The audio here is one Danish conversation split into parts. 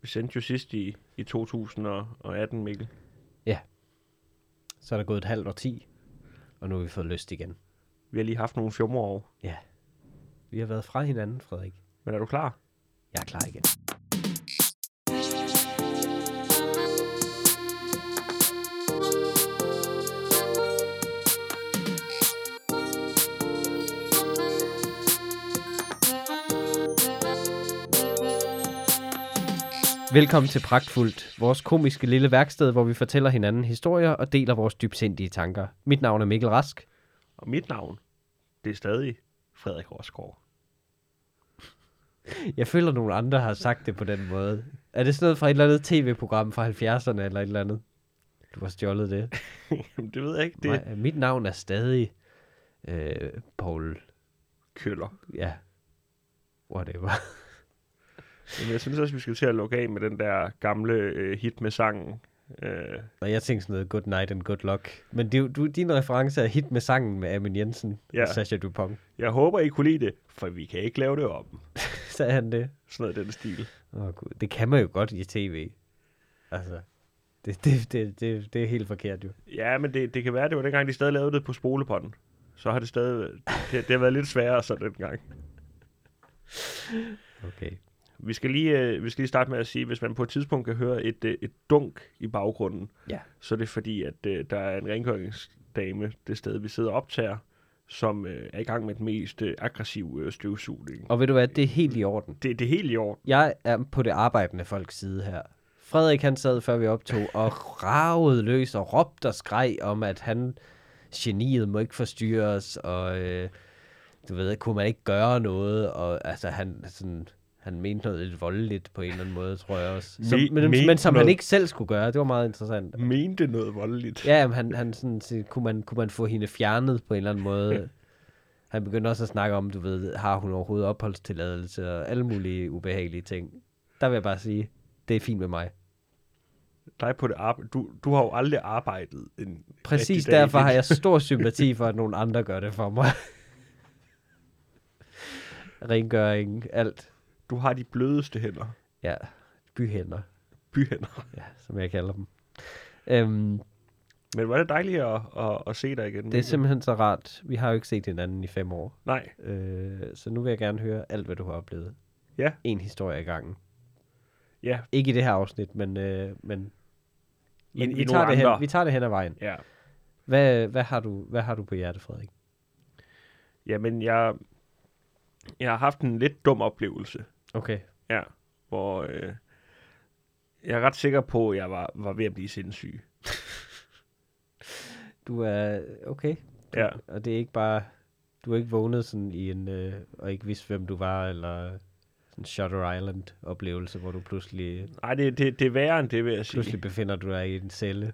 Vi sendte jo sidst i, i 2018, Mikkel. Så er der gået et halvt år 10, og nu har vi fået lyst igen. Vi har lige haft nogle fjumreår. Vi har været fra hinanden, Frederik. Men er du klar? Jeg er klar igen. Velkommen til Pragtfuldt, vores komiske lille værksted, hvor vi fortæller hinanden historier og deler vores dybsindige tanker. Mit navn er Mikkel Rask. Og mit navn, det er stadig Frederik Rosgaard. Jeg føler, at nogle andre har sagt det på den måde. Er det sådan noget fra et eller andet tv-program fra 70'erne eller et eller andet? Du har stjålet det. Det ved jeg ikke. Det Det... Mit navn er stadig øh, Paul. køller. Ja. Whatever. Men jeg synes også, vi skal til at lukke af med den der gamle øh, hit med sangen. Øh, Og jeg tænkte sådan noget good night and good luck. Men det, jo- du, din reference er hit med sangen med Amin Jensen ja. Og Sasha Dupont. jeg håber, I kunne lide det, for vi kan ikke lave det om. Sagde han det? Sådan noget den stil. Åh oh, gud, det kan man jo godt i tv. Altså, det, det, det, det, det er helt forkert jo. Ja, men det, det kan være, det var dengang, de stadig lavede det på spolepånden. Så har det stadig... Det, det har været lidt sværere så dengang. Okay. Vi skal, lige, øh, vi skal lige starte med at sige, hvis man på et tidspunkt kan høre et, øh, et dunk i baggrunden, Ja. så er det fordi, at øh, der er en rengøringsdame det sted, vi sidder og optager, som øh, er i gang med den mest øh, aggressive øh, støvsugning. Og ved du hvad, det er helt i orden. Det, det er helt i orden. Jeg er på det arbejdende folks side her. Frederik han sad, før vi optog, og ravede løs og råbte og skreg om, at han, geniet, må ikke forstyrres, og øh, du ved, kunne man ikke gøre noget, og altså han sådan, han mente noget lidt voldeligt på en eller anden måde, tror jeg også. Som, Me- men, men som han noget- ikke selv skulle gøre, det var meget interessant. Mente noget voldeligt. Ja, men han, han sådan, siger, kunne, man, kunne man få hende fjernet på en eller anden måde? Han begyndte også at snakke om, du ved, har hun overhovedet opholdstilladelse og alle mulige ubehagelige ting. Der vil jeg bare sige, det er fint med mig. Dig på det arbejde. Du, du har jo aldrig arbejdet en Præcis dag derfor har jeg stor sympati for, at nogle andre gør det for mig. Rengøring, alt. Du har de blødeste hænder. Ja, byhænder, Byhænder. ja, som jeg kalder dem. Øhm, Men var det dejligt at, at, at se dig igen. det er simpelthen så rart. Vi har jo ikke set hinanden i fem år. Nej, Øh, så nu vil jeg gerne høre alt, hvad du har oplevet. Ja. En historie i gangen. ja. Ikke i det her afsnit, men, øh, men, men i vi, nogle tager det hen, andre. vi tager det hen ad vejen. Ja. Hvad, hvad, har du, hvad har du på hjertet, Frederik? Jamen, jeg, jeg har haft en lidt dum oplevelse. Okay. Ja. Hvor øh, jeg er ret sikker på, at jeg var, var ved at blive sindssyg. Du er okay. Du, Ja. Og det er ikke bare, du er ikke vågnet sådan i en, øh, og ikke vidste, hvem du var, eller en Shutter Island oplevelse, hvor du pludselig, Nej, det, det, det er værre end det, vil jeg sige. pludselig befinder du dig i en celle.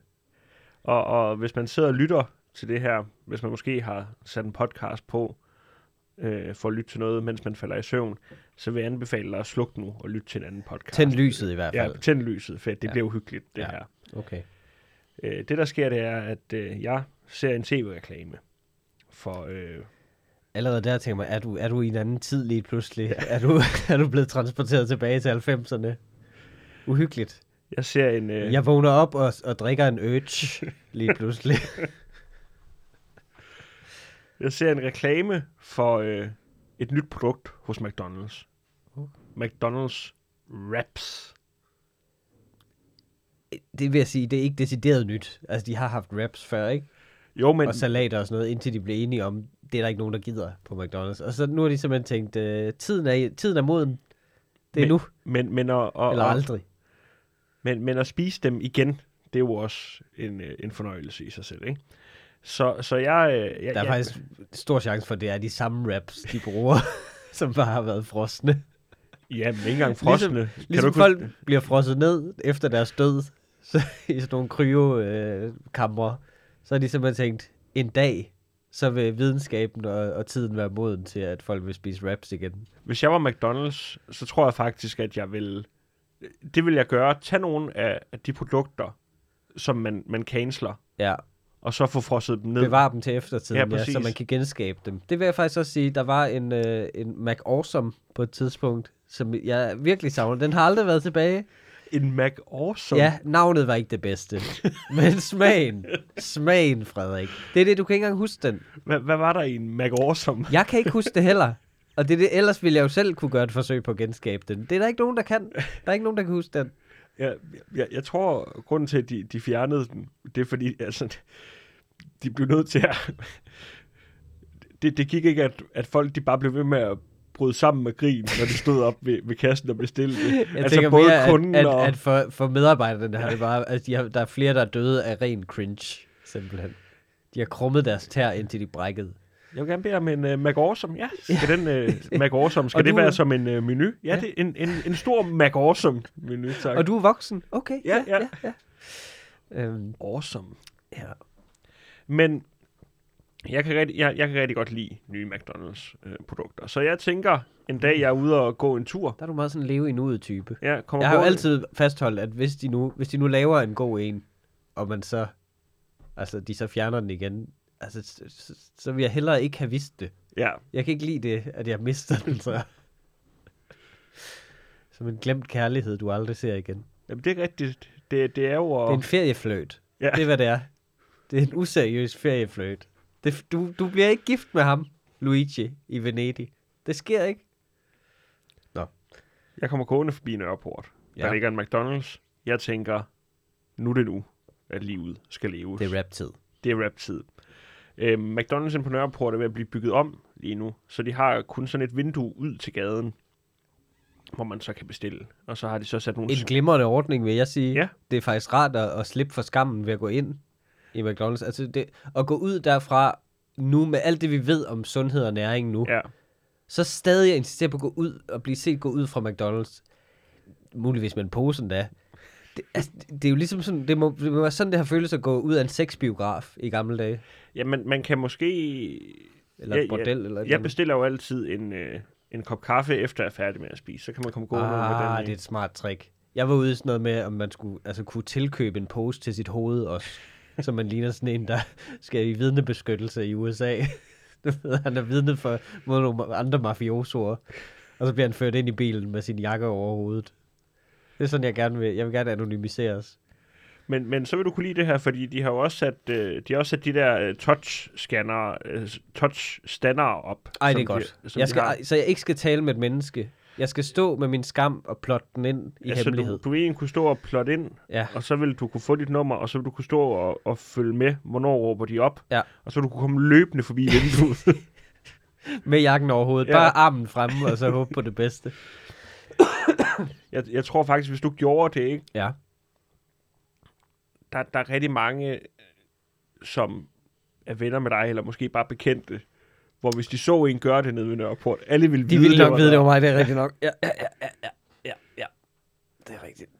Og, og hvis man sidder og lytter til det her, hvis man måske har sat en podcast på, øh, for at lytte til noget, mens man falder i søvn, så vil jeg anbefale dig at slukke nu og lytte til en anden podcast. Tænd lyset i hvert Ja, fald. tænd lyset, for det Ja. ja. bliver uhyggeligt, det Ja. ja. her. Okay. Øh, det, der sker, det er, at øh, jeg ser en tv-reklame for... Øh, Allerede der tænker man, er du, er du i en anden tid lige pludselig? Ja. Er, du, er du blevet transporteret tilbage til 90'erne? Uhyggeligt. jeg ser en... Øh, Jeg vågner op og, og drikker en urge lige pludselig. Jeg ser en reklame for øh, et nyt produkt hos McDonald's. Uh. McDonald's Wraps. det vil jeg sige, det er ikke decideret nyt. Altså, de har haft wraps før, ikke? Jo, men, Og salater og sådan noget, indtil de blev enige om, det er der ikke nogen, der gider på McDonald's. Og så nu har de simpelthen tænkt, øh, tiden, er, tiden er moden. Det er Men- nu, men, men, at, og, eller og, aldrig. men, men at spise dem igen, det er jo også en, øh, en fornøjelse i sig selv, ikke? Så, så jeg... øh, jeg Der er jeg, faktisk stor chance for, at det er de samme wraps, de bruger, som bare har været frosne. Ja, men ikke engang frosne. Ligesom, kan Ligesom du folk bliver frosset ned efter deres død, så, i sådan nogle kryo-kamre, så har de simpelthen tænkt, en dag, så vil videnskaben og, og tiden være moden til, at folk vil spise wraps igen. Hvis jeg var McDonald's, så tror jeg faktisk, at jeg vil... Det vil jeg gøre. Tag nogle af, af de produkter, som man, man canceler, Ja, og så få frosset dem ned. bevare dem til eftertiden, Ja, ja, ja, så man kan genskabe dem. Det vil jeg faktisk også sige, der var en, øh, en Mac Awesome på et tidspunkt, som jeg virkelig savner. Den har aldrig været tilbage. En Mac Awesome? Ja, navnet var ikke det bedste. Men smagen. Smagen, Frederik. Det er det, du kan ikke engang huske den. Hvad, hvad var der i en Mac Awesome? Jeg kan ikke huske det heller. Og det er det, ellers ville jeg jo selv kunne gøre et forsøg på at genskabe den. Det er der ikke nogen, der kan. Der er ikke nogen, der kan huske den. Jeg, jeg, jeg tror, grunden til, at de, de fjernede den, det er fordi, altså, de blev nødt til at... Det, det gik ikke, at, at folk de bare blev ved med at bryde sammen med grin, når de stod op ved, ved kassen og bestilte det. Jeg altså både mere, kunden at, og... at for, for medarbejderne har det bare, at de har, der er flere, der er døde af ren cringe, simpelthen. De har krummet deres tær, indtil de brækkede. Jeg vil gerne bede om en uh, Mac Awesome. Ja, skal den uh, Mac Awesome, skal Og det du- være som en uh, menu? Ja, Ja. det er en, en, en stor Mac Awesome menu, tak. Og du er voksen? Okay. Ja, ja. ja. Øhm, Awesome. ja. Men jeg kan, rigtig, jeg, jeg kan rigtig godt lide nye McDonald's øh, produkter. Så jeg tænker, en dag jeg er ude og gå en tur, Der er du meget sådan leve i nuet type. jeg kommer Jeg har jo altid fastholdt, at hvis de, nu, hvis de nu laver en god en, og man så, altså de så fjerner den igen, altså, så, så, så vil jeg hellere ikke have vidst det. Ja, Jeg kan ikke lide det, at jeg mister den, så. Som en glemt kærlighed, du aldrig ser igen. Jamen, det er rigtigt. Det, det er jo... Det er en feriefløjt. Ja. Det er, hvad det er. Det er en useriøs feriefløjt. Det, du, du bliver ikke gift med ham, Luigi, i Venedig. Det sker ikke. Jeg kommer gående forbi Nørreport. Der Ja. ligger en McDonald's. Jeg tænker, nu er det nu, at livet skal leves. Det er rap-tid. det er rap-tid. Øhm, McDonald's på Nørreport er ved at blive bygget om lige nu, så de har kun sådan et vindue ud til gaden, hvor man så kan bestille. Og så har de så sat nogle... En glimrende ordning, vil jeg sige. Ja. Det er faktisk rart at, at slippe for skammen ved at gå ind i McDonald's. Altså det, at gå ud derfra nu med alt det, vi ved om sundhed og næring nu, Ja, så stadig insistere på at gå ud og blive set gå ud fra McDonald's. Muligvis med en pose endda. Det, altså, det er jo ligesom sådan, det må, det må være sådan, det har føltes at gå ud af en sexbiograf i gamle dage. ja man, man kan måske... Eller Ja, et bordel, eller et Jeg bestiller jo altid en, øh, en kop kaffe, efter jeg er færdig med at spise. Så kan man komme gående med Ah, den. det er et smart trick. Jeg var ude i sådan noget med, om man skulle altså, kunne tilkøbe en pose til sit hoved også. Så man ligner sådan en, der skal i vidnebeskyttelse i USA. Han er vidne for mod nogle andre mafiosoer. Og så bliver han ført ind i bilen med sin jakke over hovedet. Det er sådan, jeg gerne vil. Jeg vil gerne anonymiseres. Men, men så vil du kunne lide det her, fordi de har jo også sat, øh, de har også sat de der øh, touch-scanner, øh, touch-standere op. Ej, det er godt. De, jeg de skal, har. så jeg ikke skal tale med et menneske. Jeg skal stå med min skam og plotte den ind i Altså, hemmelighed. du, du vil egentlig kunne stå og plotte ind, Ja. og så vil du kunne få dit nummer, og så vil du kunne stå og, og følge med, hvornår råber de op, Ja. og så vil du kunne komme løbende forbi vinduet. Med jakken over hovedet. Ja. Bare armen fremme, og så håbe på det bedste. jeg, jeg tror faktisk, hvis du gjorde det, ikke, Ja. der, der er rigtig mange, som er venner med dig, eller måske bare bekendte, hvor hvis de så en gøre det nede ved Nørreport, alle ville De vide, ville nok var vide, det dig. var mig, det er rigtigt nok. Ja, ja, ja, ja, ja, ja, ja. Det er rigtigt.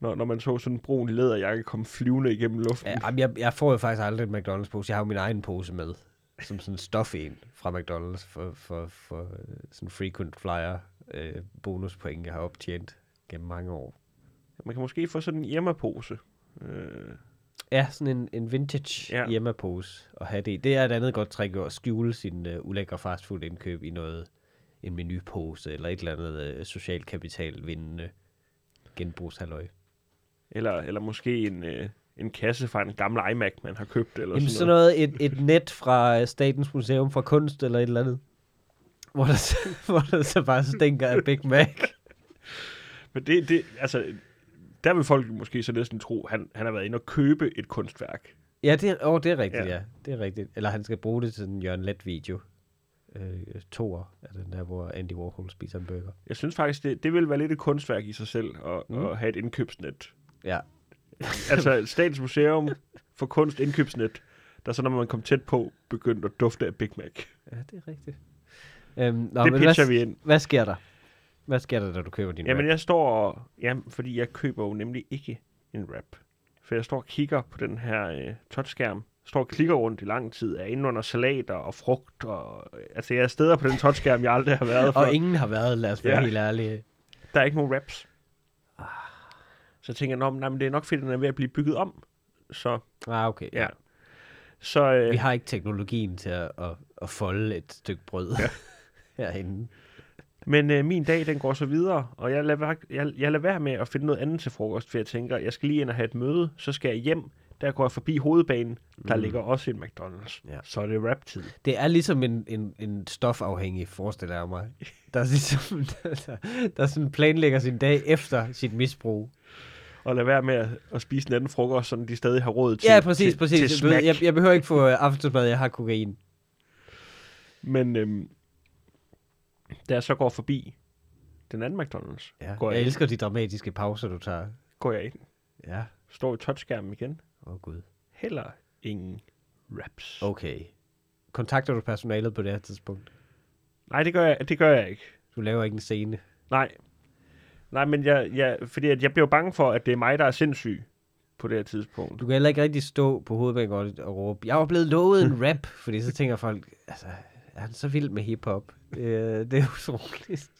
Når, når man så sådan en brun læderjakke komme flyvende igennem luften. Ja, jamen, jeg, jeg får jo faktisk aldrig en McDonald's-pose. Jeg har jo min egen pose med, som sådan en stof en fra McDonald's for, for, for øh, sådan frequent flyer øh, bonuspoint, jeg har optjent gennem mange år. Man kan måske få sådan en hjemmepose. Øh, Ja, sådan en, en vintage Ja. hjemmepose at have det. Det er et andet godt trick at skjule sin uh, ulækre fastfood-indkøb i noget, en menupose eller et eller andet uh, social kapital vindende genbrugshalløj. eller, eller måske en, øh, en kasse fra en gammel iMac, man har købt. Eller Jamen sådan sådan noget. noget, et, et net fra Statens Museum for Kunst eller et eller andet. Hvor der, hvor der så bare stinker af Big Mac. Men det, det, altså, der vil folk måske så næsten tro, han, han har været inde og købe et kunstværk. Ja, det er, det er rigtigt, Ja. ja. Det er rigtigt. Eller han skal bruge det til en Jørgen Let video. Øh, toer af den der, hvor Andy Warhol spiser en burger. Jeg synes faktisk, det, det vil være lidt et kunstværk i sig selv, at. Mm. at have et indkøbsnet. Ja. altså, Statens Museum for Kunst indkøbsnet, der så, når man kom tæt på, begyndte at dufte af Big Mac. Ja, det er rigtigt. Øhm, nå, det men pitcher hvad, vi ind. hvad sker der? Hvad sker der, da du køber din Jamen, wrap? jeg står og... Ja, fordi jeg køber jo nemlig ikke en wrap. For jeg står og kigger på den her øh, touchskærm. Står og klikker rundt i lang tid. Er inde under salater og frugt. Og, øh, altså, jeg er steder på den touchskærm, jeg aldrig har været for. Og ingen har været, lad os være Ja. helt ærlige. Der er ikke nogen wraps. Så jeg tænker, Nå, men, nej, men det er nok fordi, den er ved at blive bygget om. Så, Ah, okay. ja. Så, øh, Vi har ikke teknologien til at, at, at folde et stykke brød Ja. herinde. Men øh, min dag, den går så videre, og jeg lader, jeg, jeg lader være med at finde noget andet til frokost, for jeg tænker, jeg skal lige ind og have et møde, så skal jeg hjem, der går jeg forbi hovedbanen, der Mm. ligger også en McDonald's. Ja. Så er det rap-tid. Det er ligesom en, en, en stofafhængig, forestiller jeg mig. Der, er ligesom, der, der sådan planlægger sin dag efter sit misbrug. Og lade være med at, at spise en anden frokost, så de stadig har råd til ja, præcis, til, præcis. Til smack. jeg, jeg behøver ikke få øh, aftensmad, jeg har kokain. Men øhm, da jeg så går forbi den anden McDonald's, Ja. Går Jeg jeg ind? elsker de dramatiske pauser, du tager. går jeg ind, Ja. står i touchskærmen igen, Åh, oh, Gud. heller ingen raps. Okay. Kontakter du personalet på det her tidspunkt? Nej, det gør, jeg, det gør jeg ikke. Du laver ikke en scene. Nej. Nej, men jeg, jeg, fordi at jeg bliver bange for, at det er mig, der er sindssyg på det her tidspunkt. Du kan heller ikke rigtig stå på hovedbanegården og råbe, jeg var blevet lovet en rap, fordi så tænker folk, altså, er han så vild med hiphop? Øh, det er utroligt.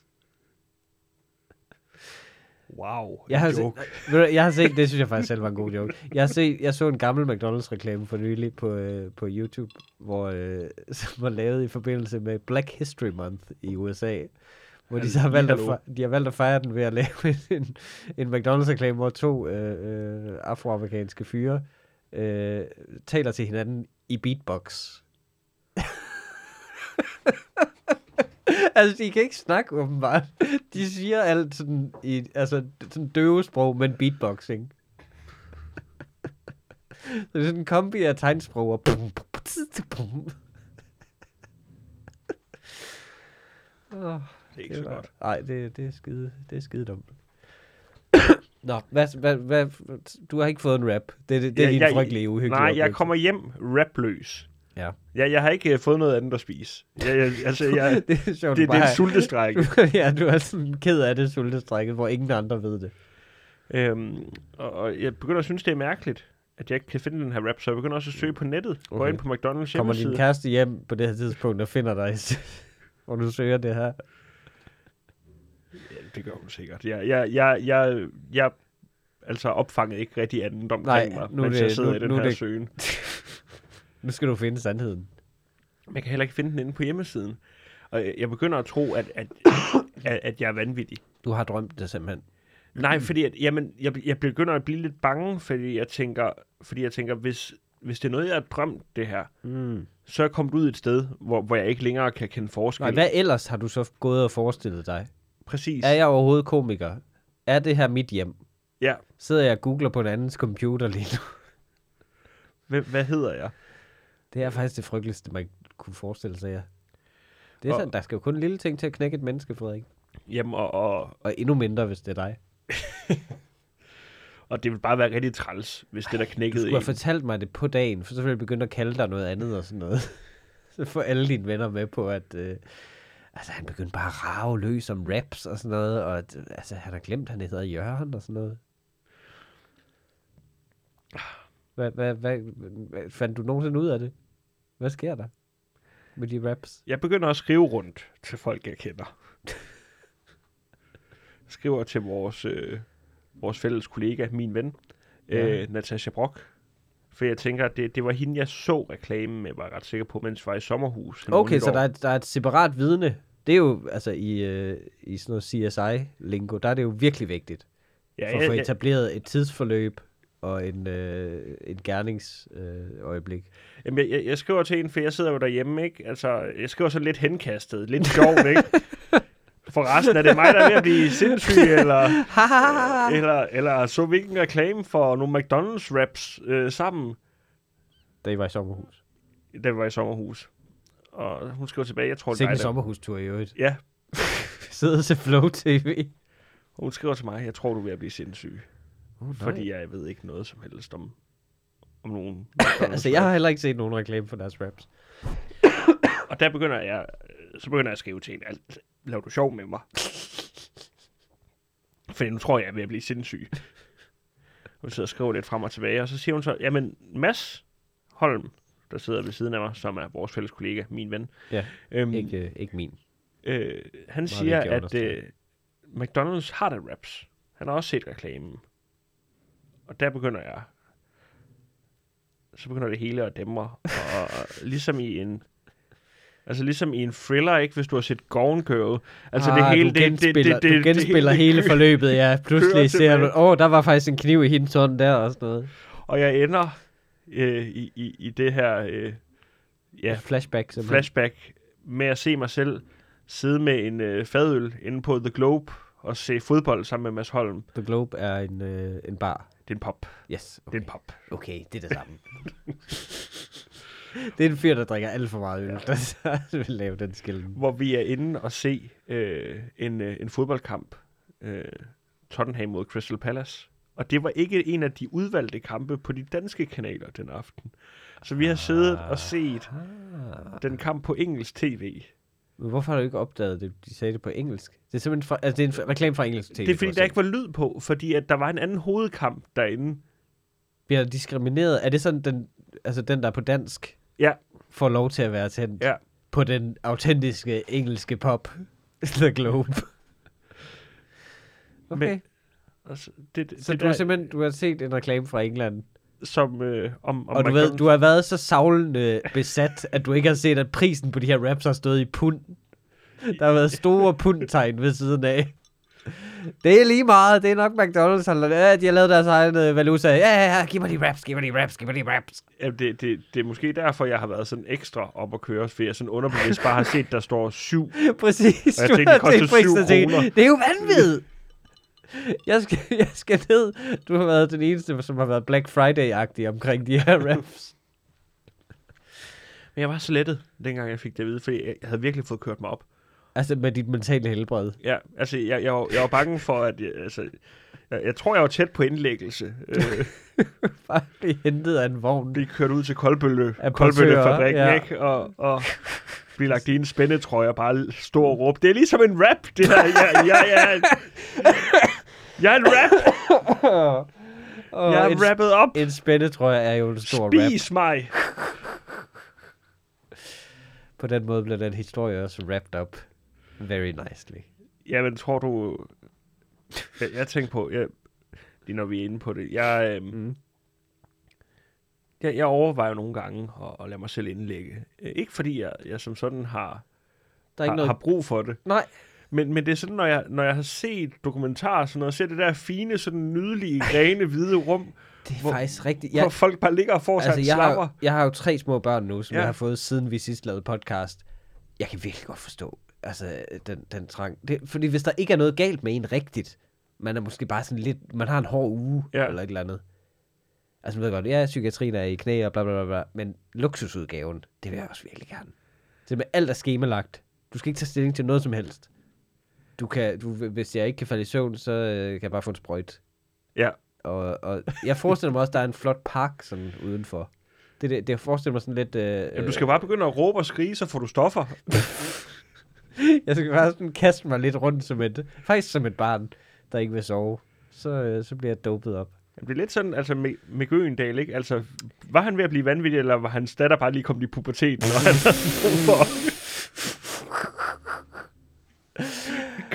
Wow, Jeg har, joke. set, du, jeg har set, det synes jeg faktisk selv var en god joke. Jeg, har set, jeg så en gammel McDonald's-reklame for nylig på, øh, på YouTube, hvor, øh, som var lavet i forbindelse med Black History Month i USA. Hvor de så har valgt, at, de har valgt at fejre den ved at lave en, en McDonald's-reklame, hvor to øh, øh, afroamerikanske fyre øh, taler til hinanden i beatbox. altså, de kan ikke snakke åbenbart. De siger alt sådan i altså, sådan døvesprog, men beatboxing. Så det er sådan en kombi af tegnsprog og... Bum, tss, bum. Åh, Det er ikke så var- godt. Nej, det, det, er skide, det er skide dumt. Nå, hvad, hvad, hvad, du har ikke fået en rap. Det, det, det er Ja, din jeg- frygtelige uhyggelige Nej, jeg oplevelse. kommer hjem rapløs. Ja. Jeg, jeg har ikke øh, fået noget andet at spise. Jeg, jeg, altså, jeg, det er sjovt, det, det er en sultestræk. ja, du er sådan ked af det sultestrækket, hvor ingen andre ved det. øhm, og, og jeg begynder at synes, det er mærkeligt, at jeg ikke kan finde den her rap, så jeg begynder også at søge på nettet. Okay. ind på McDonald's Kommer din hjemmeside. kæreste hjem på det her tidspunkt og finder dig, hvor du søger det her? Ja, det gør hun sikkert. Jeg, jeg, jeg, jeg, jeg altså opfanget ikke rigtig andet omkring Nej, mig, nu mens det- jeg sidder nu- i den nu er her det- søgen. Nu skal du finde sandheden. Men jeg kan heller ikke finde den inde på hjemmesiden. Og jeg- jeg begynder at tro, at, at, at, at jeg er vanvittig. Du har drømt det simpelthen. Nej, fordi at, jamen, jeg, jeg begynder at blive lidt bange, fordi jeg tænker, fordi jeg tænker hvis, hvis det er noget, jeg har drømt det her, Mm. så er jeg kommet ud et sted, hvor, hvor jeg ikke længere kan kende forskel. Nej, hvad ellers har du så gået og forestillet dig? Præcis. Er jeg overhovedet komiker? Er det her mit hjem? Ja. Sidder jeg og googler på en andens computer lige nu? Hvad, hvad hedder jeg? Det er faktisk det frygteligste, man kunne forestille sig, ja. Det er Og- sådan, der skal jo kun en lille ting til at knække et menneske, Frederik. Jamen, og, og, Og endnu mindre, hvis det er dig. og det vil bare være rigtig træls, hvis det der Du knækkede skulle have fortalt mig det på dagen, for så ville jeg begynde at kalde dig noget andet og sådan noget. så får alle dine venner med på, at øh, altså, han begyndte bare at rave løs om raps og sådan noget, og at, altså, han har glemt, at han hedder Jørgen og sådan noget. Hvad, hvad, hvad, hvad, fandt du nogensinde ud af det? Hvad sker der med de raps? Jeg begynder at skrive rundt til folk, jeg kender. Jeg skriver til vores, øh, vores fælles kollega, min ven, Ja. øh, Natasha Brock. For jeg tænker, at det, det var hende, jeg så reklamen med, var jeg ret sikker på, mens jeg var i sommerhus. Okay, så der er, der er et separat vidne. Det er jo, altså i, øh, i sådan noget CSI-lingo, der er det jo virkelig vigtigt. ja, for at få etableret et tidsforløb og en, øh, en gerningsøjeblik. Øh, øjeblik. jamen, jeg, jeg, jeg skriver til hende, for jeg sidder jo derhjemme, ikke? Altså, jeg skriver så lidt henkastet, lidt sjovt, ikke? For resten er det mig, der er ved at blive sindssyg, eller, eller, eller så vi ikke en reklame for nogle McDonald's-raps øh, sammen. da I var i sommerhus. da vi var i sommerhus. Og hun skriver tilbage, jeg tror, det er Sikke en sommerhustur i øvrigt. Ja, Sidde til Flow TV. hun skriver til mig, jeg tror, du er ved at blive sindssyg. Oh, Fordi jeg ved ikke noget som helst om, om nogen. altså, jeg har heller ikke set nogen reklame for deres raps. Og der begynder jeg, så begynder jeg at skrive til hende, alt, laver du sjov med mig? Fordi nu tror jeg, jeg er ved at blive sindssyg. Hun sidder og skriver lidt frem og tilbage, og så siger hun så, jamen Mads Holm, der sidder ved siden af mig, som er vores fælles kollega, min ven. Ja, øhm, Ikke, øh, ikke min. Øh, han vigtigt siger, at øh, McDonald's har der raps. Han har også set reklamen. Og der begynder jeg... Så begynder det hele at dæmre. Og, og ligesom i en... Altså ligesom i en thriller, ikke? Hvis du har set Gone Girl. Altså ah, det hele, du det, genspiller, det, det, det, du genspiller det, hele forløbet, ja. Pludselig ser du, åh, oh, der var faktisk en kniv i hendes hånd der og sådan noget. Og jeg ender øh, i, i, i det her øh, ja, Flashback. Simpelthen. flashback med at se mig selv sidde med en øh, fadøl inde på The Globe og se fodbold sammen med Mads Holm. The Globe er en, øh, en bar. Det er en pop. Yes. Okay. Det er en pop. Okay, det er det samme. det er en fyr, der drikker alt for meget øl, ja. der vil lave den skillen. Hvor vi er inde og se øh, en, øh, en fodboldkamp. Øh, Tottenham mod Crystal Palace. Og det var ikke en af de udvalgte kampe på de danske kanaler den aften. Så vi har siddet og set Ah. den kamp på engelsk tv. Men hvorfor har du ikke opdaget det? De sagde det på engelsk. Det er simpelthen fra, altså, det er en reklame fra engelsk tv. Det er fordi, for der ikke var lyd på, fordi at der var en anden hovedkamp derinde. Bliver diskrimineret? Er det sådan, den, altså den, der er på dansk, Ja. får lov til at være tændt Ja. på den autentiske engelske pop? The Globe. Okay. Men- Og så, det, det, så det du har der, simpelthen du har set en reklame fra England, som, øh, om, om og du ved, du har været så savlende besat, at du ikke har set, at prisen på de her raps har stået i pund. Der har været store pundtegn ved siden af. Det er lige meget. Det er nok McDonald's. har- Ja, de har lavet deres egen øh, valuta. Ja, ja, ja. Giv mig de raps. Giv mig de raps. Giv mig de raps. Ja, det, det, det er måske derfor, jeg har været sådan ekstra op at køre, fordi jeg sådan underbevidst bare har set, der står syv. Præcis. Og jeg tænkte, det koster syv kroner. Det er jo vanvittigt. Jeg skal, jeg skal ned. Du har været den eneste, som har været Black Friday-agtig omkring de her raps. Men jeg var så lettet, dengang jeg fik det at vide, fordi jeg, havde virkelig fået kørt mig op. Altså med dit mentale helbred. Ja, altså, jeg, jeg, var, jeg var bange for, at... Jeg, altså, jeg, jeg tror, jeg var tæt på indlæggelse. Øh, Bare blive hentet af en vogn. blive kørt ud til Koldbølle, Koldbøllefabrikken, ja. ikke? Og, og blive lagt i en spændetrøje og bare stå og råbe. Det er ligesom en rap, det her. Jeg, jeg, jeg, jeg er en rap. Og Jeg en, er rappet op. en spændetrøje er jo en stor rap. Spis mig. På den måde bliver den historie også wrapped up very nicely. Jamen, tror du... Jeg, jeg tænker på... Jeg, lige når vi er inde på det. Jeg, øhm, Mm. jeg, jeg overvejer nogle gange at, at lade mig selv indlægge. Øh, Ikke fordi jeg, jeg som sådan har, Der er ikke har, noget... har brug for det. Nej. Men, men det er sådan, når jeg, når jeg har set dokumentarer, sådan noget, ser det der fine, sådan nydelige, rene, hvide rum, Det er Hvor- faktisk rigtigt. Jeg, hvor folk bare ligger og får sig altså, en jeg, slapper. har, jeg har jo tre små børn nu, som Ja. jeg har fået siden vi sidst lavede podcast. Jeg kan virkelig godt forstå altså, den, den trang. Det, fordi hvis der ikke er noget galt med en rigtigt, man er måske bare sådan lidt, man har en hård uge, ja. eller et eller andet. Altså, man ved godt, ja, psykiatrien er i knæ og bla bla bla, bla men luksusudgaven, det vil jeg også virkelig gerne. Det med alt er skemalagt. Du skal ikke tage stilling til noget som helst. Du kan, du, hvis jeg ikke kan falde i søvn, så øh, kan jeg bare få en sprøjt. Ja. Og, og jeg forestiller mig også, at der er en flot park sådan udenfor. Det, det, det jeg forestiller mig sådan lidt... Øh, Jamen, du skal bare begynde at råbe og skrige, så får du stoffer. Jeg skal bare sådan kaste mig lidt rundt som et... Faktisk som et barn, der ikke vil sove. Så, øh, så bliver jeg dopet op. Det er lidt sådan, altså med, med Gøendal, ikke? Altså, var han ved at blive vanvittig, eller var hans datter bare lige kommet i puberteten, og han havde brug for at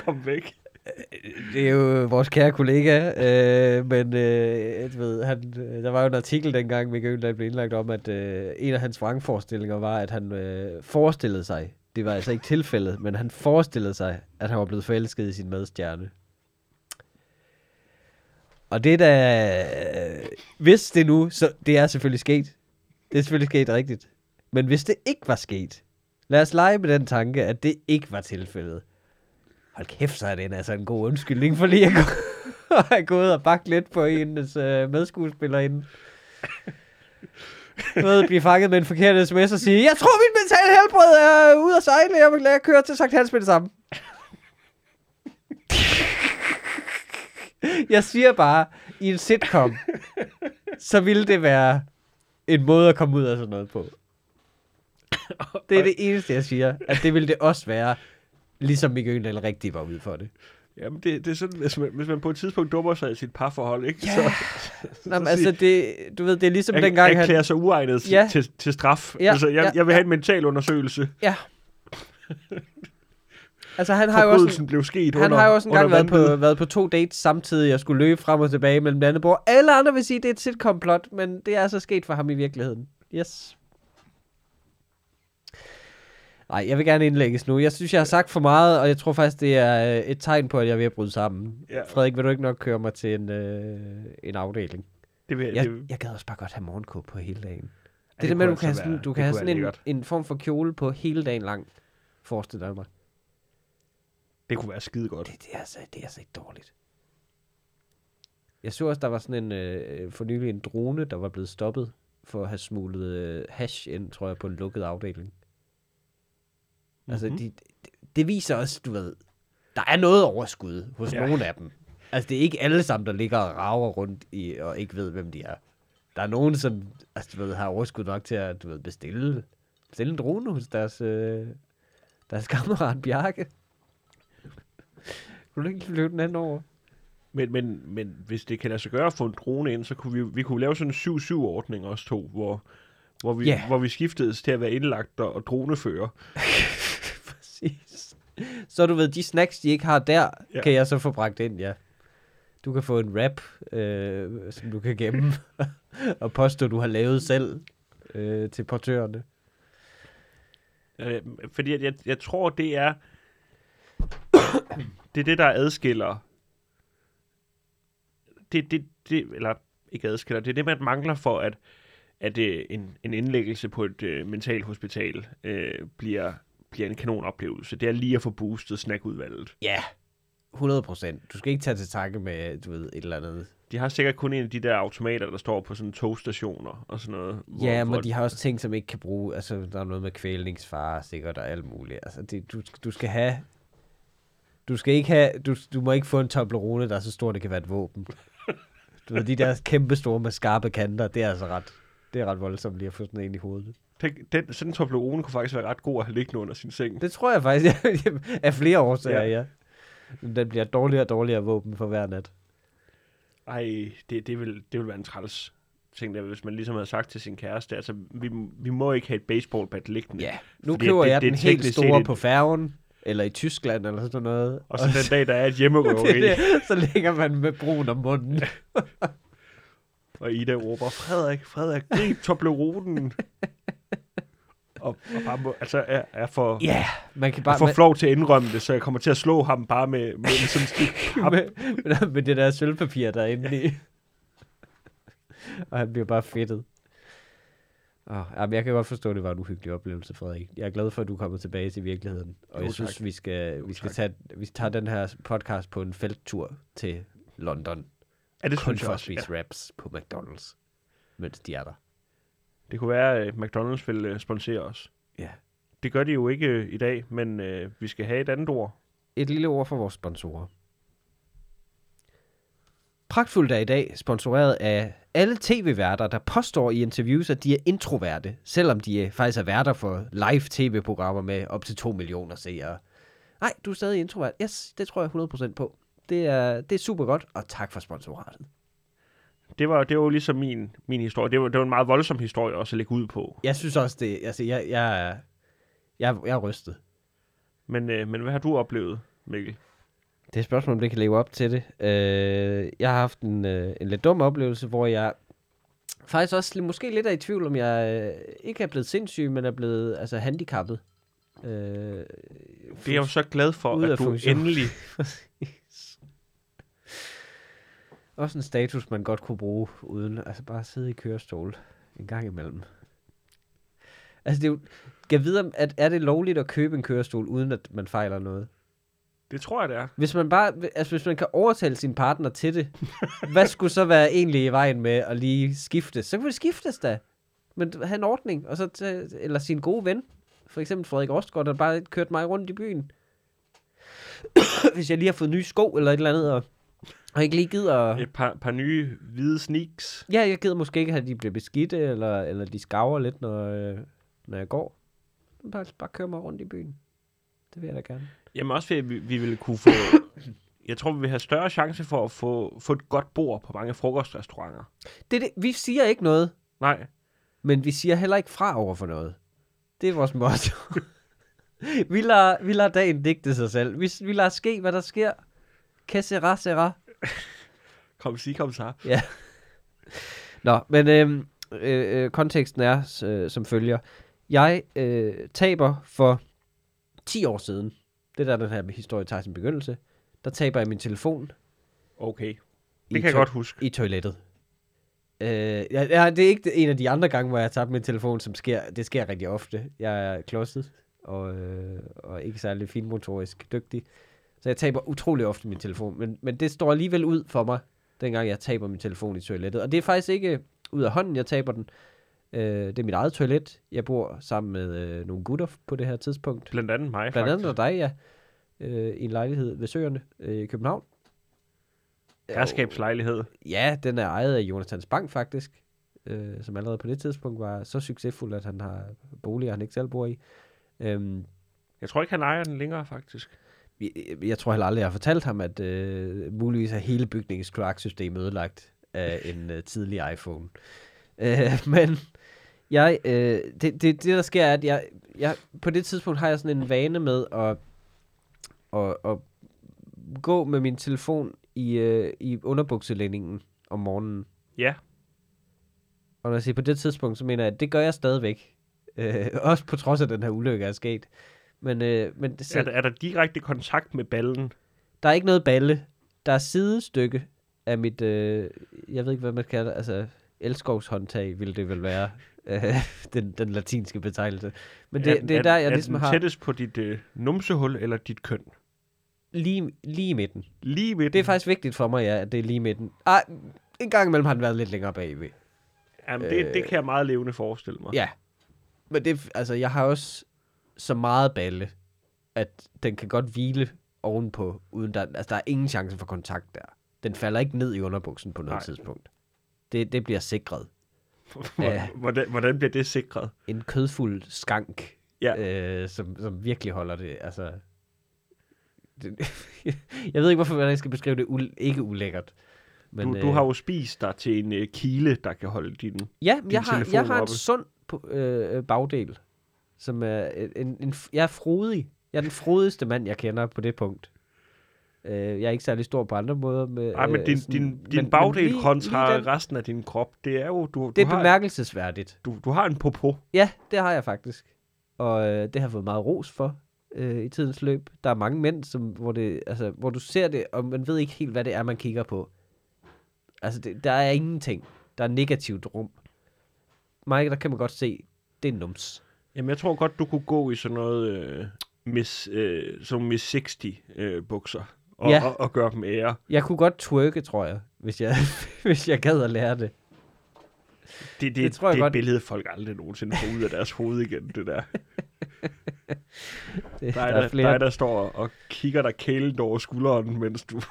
komme væk? Øh, det er jo vores kære kollega, øh, men øh, ved, han, øh, der var jo en artikel dengang, Mikke Øndal blev indlagt om, at øh, en af hans vrangforestillinger var, at han øh, forestillede sig, det var altså ikke tilfældet, men han forestillede sig, at han var blevet forelsket i sin medstjerne. Og det der, øh, hvis det nu, så det er selvfølgelig sket. Det er selvfølgelig sket rigtigt. Men hvis det ikke var sket, lad os lege med den tanke, at det ikke var tilfældet. Hold kæft, så er det altså en god undskyldning for lige at gå, at gået og bakke lidt på hendes øh, medskuespillerinde. Du ved, blive fanget med en forkert sms og sige, jeg tror, mit mentale helbred er ude at sejle, jeg vil lade køre til Sankt Hans med det samme. jeg siger bare, i en sitcom, så ville det være en måde at komme ud af sådan noget på. Det er det eneste, jeg siger. At det ville det også være, ligesom Mikke Øgendal rigtig var ude for det. Jamen, det, det er sådan, hvis man, hvis man på et tidspunkt dummer sig i sit parforhold, ikke? Ja. Så, Nå, men altså, det, du ved, det er ligesom jeg, dengang, jeg han... erklærer sig uegnet Ja. til, til straf. Ja, Altså, jeg, ja, jeg vil ja. have en mental undersøgelse. Ja. Altså, han har jo også, Forbrydelsen blev sket han under, har jo også engang været på, været på to dates samtidig og skulle løbe frem og tilbage mellem det andet bord. Alle andre vil sige, at det er et sitcom-plot, men det er altså sket for ham i virkeligheden. Yes. Nej, jeg vil gerne indlægges nu. Jeg synes, jeg har sagt for meget, og jeg tror faktisk, det er øh, et tegn på, at jeg er ved at bryde sammen. Ja. Frederik, vil du ikke nok køre mig til en, øh, en afdeling? Det vil, Jeg, det, jeg gad også bare godt have morgenkåb på hele dagen. Det, det det, det med, at du kan have altså sådan, være- du kan have sådan en, en form for kjole på hele dagen lang. Forestil dig mig. det kunne være skide godt. Det, det, er altså, det er altså ikke dårligt. Jeg så også, der var sådan en, øh, for nylig en drone, der var blevet stoppet for at have smuglet øh, hash ind, tror jeg, på en lukket afdeling. Mm-hmm. Altså, Mhm. de, det, det viser også, du ved, der er noget overskud hos Ja. nogle af dem. Altså, det er ikke alle sammen, der ligger og rager rundt i, og ikke ved, hvem de er. Der er nogen, som altså, du ved, har overskud nok til at du ved, bestille, bestille en drone hos deres, øh, deres kammerat Bjarke. Kunne du ikke flyve den anden over? Men, men, men hvis det kan lade sig gøre at få en drone ind, så kunne vi, vi kunne lave sådan en 7-7-ordning også to, hvor, hvor, vi, Ja. hvor vi skiftedes til at være indlagt og dronefører. Så du ved, de snacks, de ikke har der, Ja. kan jeg så få bragt ind, ja. Du kan få en rap, øh, som du kan gemme, og påstå, du har lavet selv øh, til portørerne. Øh, fordi jeg, jeg tror, det er det er det, der adskiller det, det, det, eller ikke adskiller, det er det, man mangler for, at, at øh, en, en indlæggelse på et øh, mentalt hospital øh, bliver, bliver en kanonoplevelse. Det er lige at få boostet snackudvalget. Ja, 100 procent. Du skal ikke tage til takke med, du ved, et eller andet. De har sikkert kun en af de der automater, der står på sådan togstationer og sådan noget. hvor- Ja, hvor- men de har også ting, som ikke kan bruge. Altså, der er noget med kvælningsfare, sikkert, og alt muligt. Altså, det, du, du skal have... Du skal ikke have... Du, du må ikke få en Toblerone, der er så stor, det kan være et våben. Du ved, de der kæmpe store med skarpe kanter, det er altså ret... Det er ret voldsomt lige at få sådan en i hovedet. Tænk, den, sådan en Toblerone kunne faktisk være ret god at have liggende under sin seng. Det tror jeg faktisk, af flere årsager, Ja. ja. Den bliver dårligere og dårligere våben for hver nat. Ej, det, det, vil, det vil være en træls ting, der, hvis man ligesom havde sagt til sin kæreste, altså, vi, vi må ikke have et baseballbat liggende. Ja, nu køber det- jeg det den helt store på færgen, eller i Tyskland, eller sådan noget. Og så den dag, der er et hjemmerøveri, så ligger man med brun om munden. og Ida råber, Frederik, Frederik, grib Tobleronen. og, og bare må, altså er, er for, Ja, yeah, man kan er bare... for man, flov til at indrømme det, så jeg kommer til at slå ham bare med, med sådan pap. med, med, det der sølvpapir derinde i. og han bliver bare fedtet. Oh, jamen, jeg kan godt forstå, at det var en uhyggelig oplevelse, Frederik. Jeg er glad for, at du er kommet tilbage til virkeligheden. Og Jo, jeg synes, tak. vi skal, vi skal tak. tage, vi tager den her podcast på en felttur til London. Ja, det Kun synes jeg for at også. Ja. spise wraps på McDonald's, mens de er der. Det kunne være, at McDonald's vil uh, sponsere os. Ja. Det gør de jo ikke øh, i dag, men uh, vi skal have et andet ord. Et lille ord for vores sponsorer. Pragtfuldt er i dag sponsoreret af alle tv-værter, der påstår i interviews, at de er introverte, selvom de øh, faktisk er værter for live tv-programmer med op til 2 millioner seere. Nej, du er stadig introvert. Yes, det tror jeg 100% på. Det er, det er super godt, og tak for sponsoratet. Det var, det var jo ligesom min, min historie. Det var, det var en meget voldsom historie også at lægge ud på. Jeg synes også, det altså, jeg, jeg, er, jeg, jeg er rystet. Men, øh, men hvad har du oplevet, Mikkel? Det er et spørgsmål, om det kan leve op til det. Øh, jeg har haft en, øh, en lidt dum oplevelse, hvor jeg faktisk også måske lidt er i tvivl, om jeg øh, ikke er blevet sindssyg, men er blevet altså, handicappet. Øh, Det er jeg jo så glad for, at du funktion. endelig... også en status, man godt kunne bruge, uden altså bare sidde i kørestol en gang imellem. Altså det er jo, kan jeg vide, at er det lovligt at købe en kørestol, uden at man fejler noget? Det tror jeg, det er. Hvis man bare, altså hvis man kan overtale sin partner til det, hvad skulle så være egentlig i vejen med at lige skifte? Så kan det skiftes da. Men have en ordning, og så tage, eller sin gode ven, for eksempel Frederik Rostgaard, der bare kørt mig rundt i byen. hvis jeg lige har fået nye sko eller et eller andet, og, og ikke lige gider... Et par, par nye hvide sneaks. Ja, jeg gider måske ikke, at de bliver beskidte, eller, eller de skaver lidt, når, øh, når jeg går. Bare, bare køre mig rundt i byen. Det vil jeg da gerne. Jamen også fordi vi, vi ville kunne få... Jeg tror, vi vil have større chance for at få, få et godt bord på mange frokostrestauranter. Det, det, vi siger ikke noget, Nej, Men vi siger heller ikke fra over for noget. Det er vores motto. vi, lader, vi lader dagen digte sig selv. Vi, vi lader ske, hvad der sker. Que sera, sera. Kom sig, kom så. Ja. Nå, men øhm, øh, øh, konteksten er øh, som følger. Jeg øh, taber for 10 år siden, det er der den her historie tager sin begyndelse, der taber jeg min telefon Okay. Det kan jeg godt huske. i toilettet. Øh, ja, det er ikke en af de andre gange, hvor jeg har tabt min telefon, som sker, det sker rigtig ofte. Jeg er klodset og, øh, og ikke særlig finmotorisk dygtig. Så jeg taber utrolig ofte min telefon. Men, men det står alligevel ud for mig, dengang jeg taber min telefon i toilettet. Og det er faktisk ikke ud af hånden, jeg taber den. Øh, det er mit eget toilet. Jeg bor sammen med øh, nogle gutter på det her tidspunkt. Blandt andet mig, Blandt andet faktisk. dig, ja. Øh, I en lejlighed ved Søerne øh, i København. Herskabslejlighed. Ja, den er ejet af Jonathans Bank faktisk, øh, som allerede på det tidspunkt var så succesfuld, at han har boliger, han ikke selv bor i. Øhm, Jeg tror ikke, han ejer den længere, faktisk. Jeg, jeg tror heller aldrig, jeg har fortalt ham, at øh, muligvis er hele bygningens kloaksystem ødelagt af en øh, tidlig iPhone. Øh, men jeg, øh, det, det, det, der sker, er, at jeg, jeg, på det tidspunkt har jeg sådan en vane med at, at, at gå med min telefon i, øh, i underbukselændingen om morgenen. Ja. Og når jeg siger på det tidspunkt, så mener jeg, at det gør jeg stadigvæk. Øh, også på trods af, den her ulykke er sket. Men, øh, men det, Er, der- er der direkte kontakt med ballen? der er ikke noget balle. Der er sidestykke af mit, øh, jeg ved ikke, hvad man kalder det, altså elskovshåndtag ville det vel være, øh, den, den latinske betegnelse. Men det, den- det er der, jeg er ligesom har tættest på dit øh, numsehul eller dit køn? lige, lige midten. Lige ved Det er faktisk vigtigt for mig, ja, at det er lige midten. Ah, en gang imellem har den været lidt længere bagved. Jamen, det, det kan jeg meget levende forestille mig. Ja. Men det, altså, jeg har også så meget balle, at den kan godt hvile ovenpå, uden der, altså, der er ingen chance for kontakt der. Den falder ikke ned i underbuksen på noget Nej. Tidspunkt. Det, det bliver sikret. Hvordan, hvordan bliver det sikret? En kødfuld skank, Ja. øh, som, som virkelig holder det, altså... Det, jeg ved ikke, hvorfor jeg skal beskrive det ul, ikke ulækkert. Men, Du, du har jo spist dig til en øh, kile, der kan holde din... Ja, men jeg har, jeg har en oppe. sund på, øh, bagdel, som er en, en, jeg er frodig. Jeg er den frodigste mand, jeg kender på det punkt. Øh, jeg er ikke særlig stor på andre måder. Med, Nej, men øh, din, sådan- din, din men- bagdel men lige- kontra lige den- resten af din krop, det er jo... Du, Det du, er har, bemærkelsesværdigt. du, du har en popo. Ja, det har jeg faktisk. Og øh, det har jeg fået meget ros for øh, i tidens løb. Der er mange mænd, som, hvor, det, altså, hvor du ser det, og man ved ikke helt, hvad det er, man kigger på. Altså, det, der er ingenting. Der er negativt rum. Mig, der kan man godt se, det er nums. Jamen, jeg tror godt, du kunne gå i sådan noget... Øh, miss, øh, som Miss 60 øh, bukser. Og, Ja. og, og gøre dem ære. Jeg kunne godt twerke, tror jeg, hvis jeg, hvis jeg gad at lære det. Det, det, Det tror jeg det et godt. billede, folk aldrig nogensinde får ud af deres hoved igen, det der. det Der er, der, der, er, der står og kigger dig kælen over skulderen, mens du...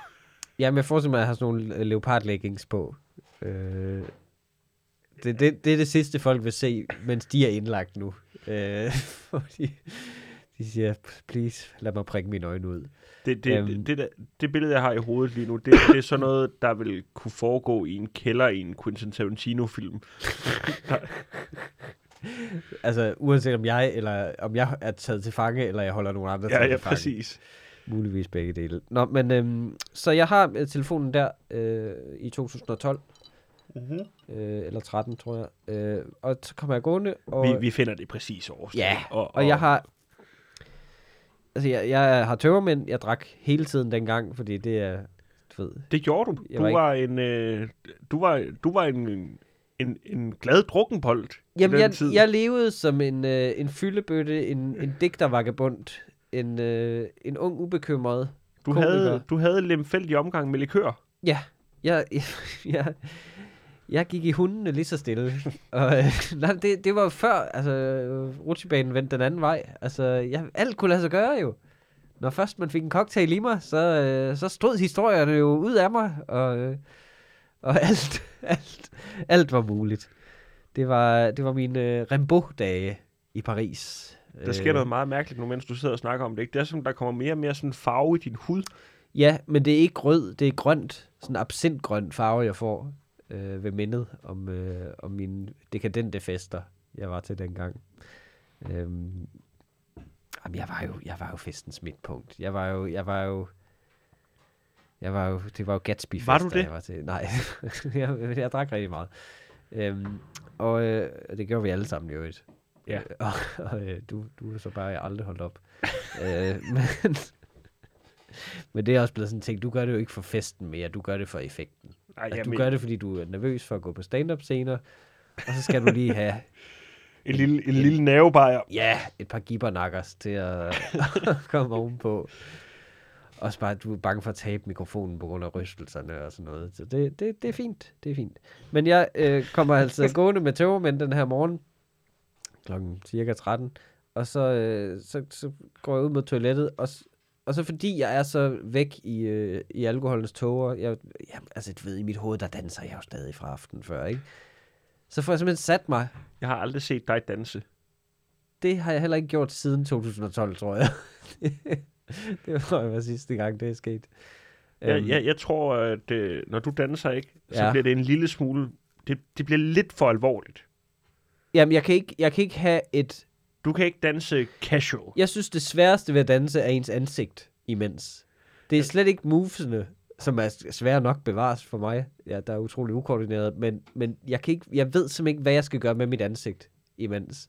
Jamen, jeg forestiller mig, at jeg har sådan nogle øh, leopardleggings på. Øh, det, det, det er det sidste, folk vil se, mens de er indlagt nu. Øh, fordi de siger, please, lad mig prikke mine øjne ud. Det, det, Øhm. det, det, der, det billede, jeg har i hovedet lige nu, det, det er sådan noget, der vil kunne foregå i en kælder i en Quentin Tarantino-film. Altså, uanset om jeg, eller om jeg er taget til fange, eller jeg holder nogle andre Ja, taget ja, til fange. præcis. Muligvis begge dele. Nå, men øhm, så jeg har øh, telefonen der øh, i 2012, Mm-hmm. øh, eller 13, tror jeg. Øh, og så kommer jeg gående, og... Vi, vi finder det præcis årstal. Ja, Og jeg har... Altså, jeg, jeg har tømmermænd. Jeg drak hele tiden dengang, fordi det er... Du ved, Det gjorde du. Du var ikke- var, en, øh, du var, du var en, en, en glad drukkenbold Jamen, jeg, tid. jeg levede som en, øh, en fyldebøtte, en, en digtervagabond, en, øh, en ung ubekymret. du, komiker. havde, du havde lemfældig omgang med likør. Ja, jeg, jeg, jeg, jeg gik i hundene lige så stille. og, øh, nej, det, det var før, altså, øh, rutsjebanen vendte den anden vej. Altså, jeg, alt kunne lade sig gøre jo. Når først man fik en cocktail i mig, så, øh, så stod historierne jo ud af mig, og, øh, og alt, alt, alt var muligt. Det var, det var mine øh, Rimbaud-dage i Paris. Der sker noget meget mærkeligt nu, mens du sidder og snakker om det. Ikke? Det er som, der kommer mere og mere sådan farve i din hud. Ja, men det er ikke rød, det er grønt. Sådan absintgrøn farve, jeg får øh, ved mindet om, øh, om mine dekadente fester, jeg var til dengang. Øhm, jamen, jeg var jo, jeg var jo festens midtpunkt. Jeg var jo, jeg var jo, jeg var jo, det var jo gatsby Var du det? Jeg var til. Nej, jeg, jeg drak rigtig meget. Øhm, og øh, det gjorde vi alle sammen i øvrigt. Ja. Øh, og og øh, du, du er så bare aldrig holdt op. øh, men, men det er også blevet sådan en ting, du gør det jo ikke for festen mere, du gør det for effekten. Ej, jeg du men, gør det, fordi du er nervøs for at gå på stand-up scener, og så skal du lige have en lille, en lille nervebajer. ja, et par gibbernakkers til at komme ovenpå. Også bare, at du er bange for at tabe mikrofonen på grund af rystelserne og sådan noget. Så det, det, det er fint, det er fint. Men jeg øh, kommer altså gående med tøvermænd den her morgen, klokken cirka 13, og så, øh, så, så går jeg ud mod toilettet, og, og så fordi jeg er så væk i, øh, i alkoholens tåger, jeg, jeg, altså du ved, i mit hoved, der danser jeg jo stadig fra aftenen før, ikke? Så får jeg simpelthen sat mig Jeg har aldrig set dig danse. det har jeg heller ikke gjort siden 2012, tror jeg. det tror jeg var sidste gang, det er sket. Jeg, Øhm, jeg, jeg tror, at øh, når du danser, ikke, så Ja. bliver det en lille smule... Det, det bliver lidt for alvorligt. Jamen, jeg kan, ikke, jeg kan ikke have et... Du kan ikke danse casual. Jeg synes, det sværeste ved at danse er ens ansigt imens. Det er slet ikke movesene, som er svære nok bevares for mig. Ja, der er utrolig ukoordineret, men, men jeg, kan ikke, jeg ved simpelthen ikke, hvad jeg skal gøre med mit ansigt imens.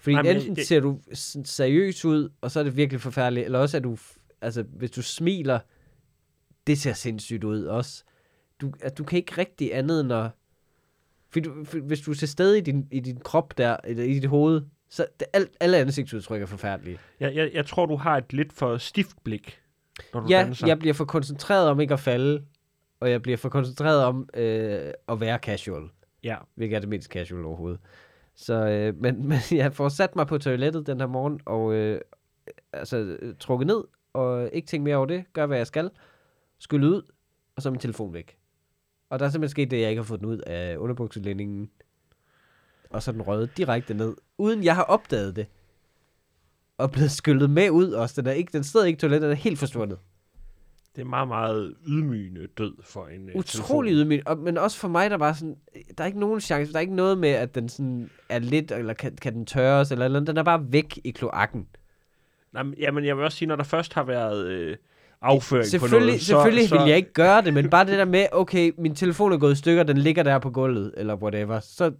Fordi Nej, Nej, men enten det- ser du seriøs ud, og så er det virkelig forfærdeligt, eller også er du, altså hvis du smiler, det ser sindssygt ud også. Du, at du kan ikke rigtig andet end at... Du, for, hvis du er til stede i din, i din krop der, eller i dit hoved, så det, alt, alle ansigtsudtryk er forfærdelige. Jeg, jeg, jeg tror, du har et lidt for stift blik, når du Ja, danser. jeg bliver for koncentreret om ikke at falde, og jeg bliver for koncentreret om øh, at være casual, ja. hvilket er det mindst casual overhovedet. Så, øh, men, men jeg får sat mig på toilettet den her morgen, og øh, altså, trukket ned, og ikke tænkt mere over det, gør hvad jeg skal, skyllet ud, og så er min telefon væk. Og der er simpelthen sket det, at jeg ikke har fået den ud af underbukselændingen, og så den røget direkte ned, uden jeg har opdaget det. Og blevet skyllet med ud også. Den er ikke, den sidder ikke i toilettet, den er helt forsvundet. Det er meget, meget ydmygende død for en øh, utrolig telefon. ydmyg, og, men også for mig, der var sådan, der er ikke nogen chance, der er ikke noget med, at den sådan er lidt, eller kan, kan den tørres, eller, eller den er bare væk i kloakken. Nej, men, jamen, jeg vil også sige, når der først har været øh, afføring på Selvfølgelig, noget, så, selvfølgelig så, vil jeg ikke gøre det, men bare det der med, okay, min telefon er gået i stykker, den ligger der på gulvet, eller whatever, så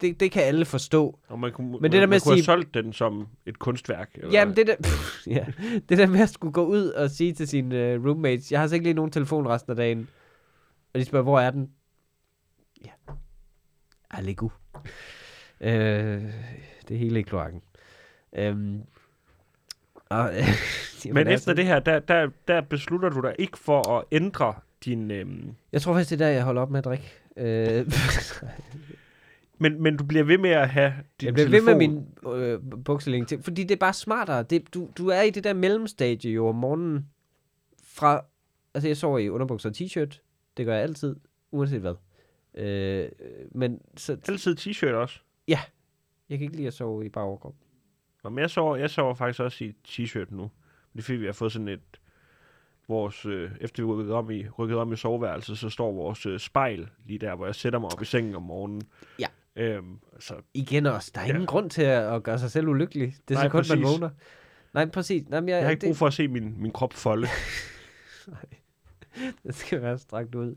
det, det kan alle forstå. Og man kunne, Men det der man, med man at kunne sige- have solgt den som et kunstværk. Eller, Jamen, det der, ja, det der med at skulle gå ud og sige til sine uh, roommates, jeg har så ikke lige nogen telefon resten af dagen, og de spørger, hvor er den? Ja, Allegu. øh, det er hele i kloakken. Øhm, og, øh, Men efter det her, der, der, der beslutter du dig ikke for at ændre din... Øhm, Jeg tror faktisk, det er der, jeg holder op med at drikke. Øh, men, men du bliver ved med at have din jeg bliver telefon. ved med min øh, bukseling til, fordi det er bare smartere. Det, du, du er i det der mellemstadie jo om morgenen fra, altså jeg sover i underbukser og t-shirt, det gør jeg altid, uanset hvad. Øh, men så, Altid t-shirt også. jeg kan ikke lide at sove i bare overkrop. Nå, Men jeg sover, jeg sover faktisk også i t-shirt nu. Det er fordi, vi har fået sådan et... Vores, øh, efter vi rykkede om, i, rykkede om i soveværelset, så står vores øh, spejl lige der, hvor jeg sætter mig op i sengen om morgenen. Ja. Øhm, så Igen også, der er Ja. ingen grund til at, at gøre sig selv ulykkelig. Det er Nej, så kun, man præcis. vågner. Nej, præcis. Nej, men jeg, jeg har ikke det, brug for at se min, min krop folde. det skal være strakt ud.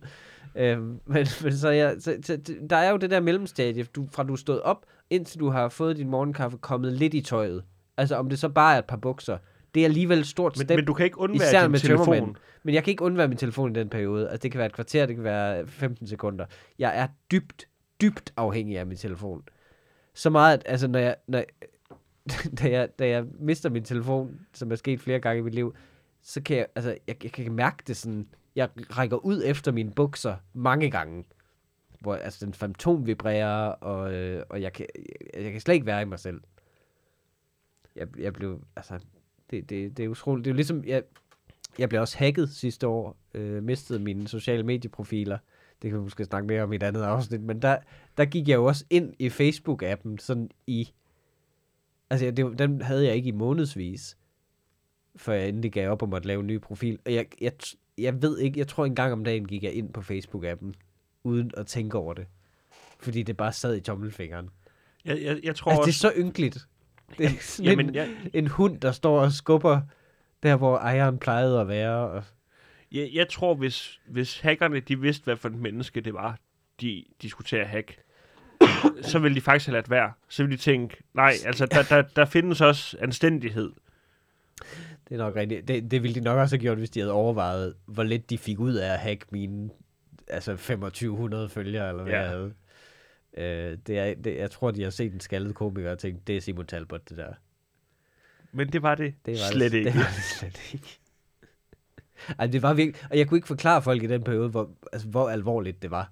Øhm, men, men så, jeg, så, så, der er jo det der mellemstadie, du, fra du stået op, indtil du har fået din morgenkaffe, kommet lidt i tøjet. Altså om det så bare er et par bukser. Det er alligevel et stort Men, step. men du kan ikke undvære især din med telefon. tømmermænd. Men jeg kan ikke undvære min telefon i den periode. Altså det kan være et kvarter, det kan være 15 sekunder. Jeg er dybt, dybt afhængig af min telefon. Så meget, at altså, når jeg, når da, jeg, da jeg mister min telefon, som er sket flere gange i mit liv, så kan jeg, altså, jeg, jeg kan mærke det sådan, jeg rækker ud efter mine bukser mange gange, hvor altså, den fantom vibrerer, og, øh, og jeg, kan, jeg, jeg kan slet ikke være i mig selv. Jeg, jeg blev, altså, det, det, det er utroligt. Det er jo ligesom, jeg, jeg blev også hacket sidste år, øh, mistede mine sociale medieprofiler. Det kan vi måske snakke mere om i et andet afsnit, men der, der gik jeg jo også ind i Facebook-appen, sådan i, altså det, den havde jeg ikke i månedsvis, før jeg endelig gav op om at lave en ny profil. Og jeg, jeg, jeg ved ikke, jeg tror en gang om dagen gik jeg ind på Facebook-appen, uden at tænke over det. Fordi det bare sad i tommelfingeren. Jeg, jeg, jeg tror Altså, det er også... så ynkeligt. Det er sådan Jamen, en, jeg, en hund, der står og skubber der, hvor ejeren plejede at være. Og... jeg, jeg tror, hvis, hvis hackerne de vidste, hvad for et menneske det var, de, de skulle til at hacke, så vil de faktisk have ladt være. Så vil de tænke, nej, altså der, der, der findes også anstændighed. Det er nok rigtigt. Det, det ville de nok også have gjort, hvis de havde overvejet, hvor lidt de fik ud af at hacke mine altså 2500 følgere, eller hvad Ja. jeg havde. Øh, det er, det, jeg tror, de har set en skaldet komiker og tænkt, det er Simon Talbot, det der. Men det var det, Det var slet det, ikke. Det var det slet ikke. Ej, det var virkelig, og jeg kunne ikke forklare folk i den periode, hvor, altså, hvor alvorligt det var.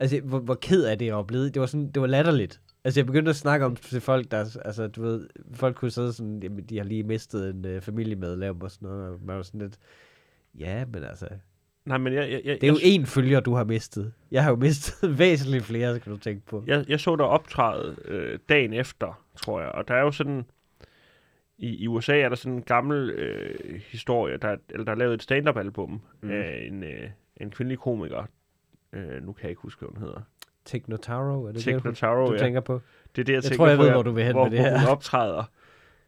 Altså, hvor, hvor ked af det jeg var blevet. Det var, sådan, det var latterligt. Altså, jeg begyndte at snakke om til folk, der, altså, du ved, folk kunne sidde sådan, jamen, de har lige mistet en øh, familiemedlem og sådan noget, og man var sådan lidt, ja, men altså, Nej, men jeg, jeg, jeg, det er jo én følger, du har mistet. Jeg har jo mistet væsentligt flere, skal du tænke på. jeg, jeg så der optræde øh, dagen efter, tror jeg. Og der er jo sådan... I, I USA er der sådan en gammel øh, historie, der, eller der er lavet et stand-up-album Mm. af en, øh, en kvindelig komiker. Øh, nu kan jeg ikke huske, hvad hun hedder. Technotaro, er det Tig det, du, du ja. tænker på? Det er det, jeg, Jeg tænker tror, jeg på, ved, hvor du vil hen hvor, med det hvor her. hun optræder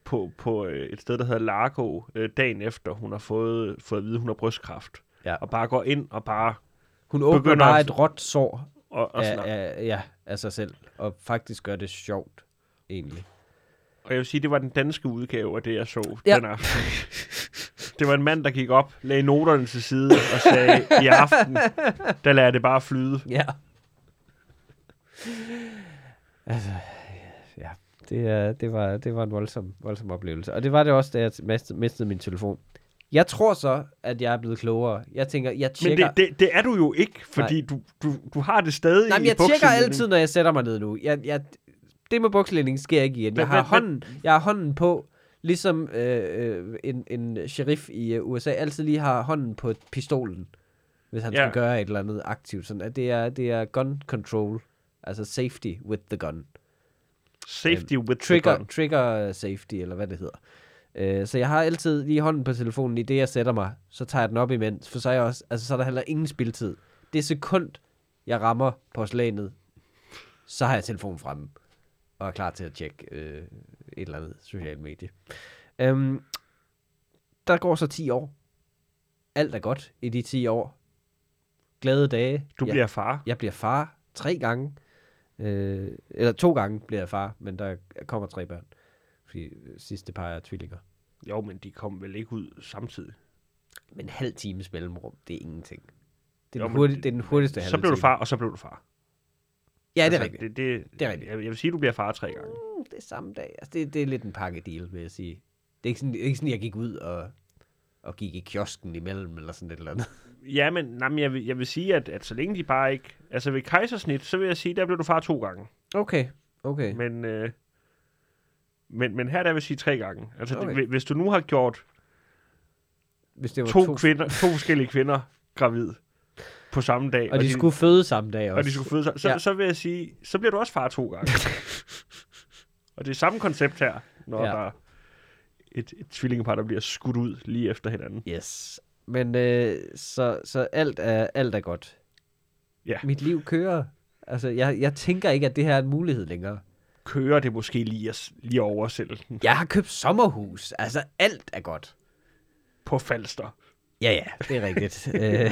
på, på øh, et sted, der hedder Largo, øh, dagen efter hun har fået, fået at vide, at hun har brystkræft. Ja. Og bare går ind og bare... Hun åbner bare at- et råt sår Og, og, af, af, ja, af sig selv, og faktisk gør det sjovt, egentlig. Og jeg vil sige, det var den danske udgave af det, jeg så Ja. den aften. Det var en mand, der gik op, lagde noterne til side og sagde, i aften, der lader det bare flyde. Ja. Altså, ja, det, det, var, det var en voldsom, voldsom oplevelse. Og det var det også, da jeg mistede, mistede min telefon. Jeg tror så, at jeg er blevet klogere. Jeg tænker, jeg Men tjekker... det, det, det er du jo ikke, fordi du, du, du har det stadig Nej, men i jeg tjekker bukselinjen. altid, når jeg sætter mig ned nu. Jeg, jeg, det med bukselænding sker ikke igen. Jeg har, hånden, jeg har hånden på, ligesom øh, øh, en, en sheriff i øh, USA altid lige har hånden på pistolen, hvis han Ja. skal gøre et eller andet aktivt. Sådan, at det, er, det er gun control, altså safety with the gun. Safety with the Trigger, gun. trigger safety, eller hvad det hedder. Øh, så jeg har altid lige hånden på telefonen, i det jeg sætter mig, så tager jeg den op imens, for så er, jeg også, altså, så er der heller ingen spiltid. Det sekund, jeg rammer porcelænet, så har jeg telefonen fremme, og er klar til at tjekke øh, et eller andet socialt medie. Øhm, der går så 10 år. Alt er godt i de 10 år. Glade dage. Du Jeg- bliver far. jeg bliver far tre gange. Øh, eller to gange bliver jeg far, men der kommer tre børn. Fordi øh, sidste par er tvillinger. Jo, men de kom vel ikke ud samtidig. Men en halv times mellemrum, det er ingenting. Det er, Jo, den, hurtig, det- det er den hurtigste halve Så blev du far, og så blev du far. Ja, det er Altså, rigtigt. Det, det, Det er rigtigt. Jeg, jeg vil sige, du bliver far tre gange. Mm, det er samme dag. Altså, det, det er lidt en pakkedeal, vil jeg sige. Det er ikke sådan, det er ikke sådan jeg gik ud og, og gik i kiosken imellem, eller sådan et eller andet. Ja, men, nej, men jeg, vil, jeg vil sige, at, at så længe de bare ikke... Altså ved kejsersnit, så vil jeg sige, der blev du far to gange. Okay, okay. Men, øh, men, men her der vil jeg sige tre gange. Altså okay. det, hvis du nu har gjort Hvis det var to, to, kvinder, to forskellige kvinder gravid på samme dag, og de skulle føde samme dag også. og de skulle føde sig, så, Ja. så vil jeg sige, så bliver du også far to gange. og det er samme koncept her, når Ja. der er et, et tvillingepar, der bliver skudt ud lige efter hinanden. Yes. Men øh, så, så alt, er, alt er godt. Ja. Mit liv kører. Altså, jeg, jeg tænker ikke, at det her er en mulighed længere. Kører det måske lige lige oversætte den Jeg har købt sommerhus. Altså, alt er godt. på Falster. Ja, ja, det er rigtigt. Øh.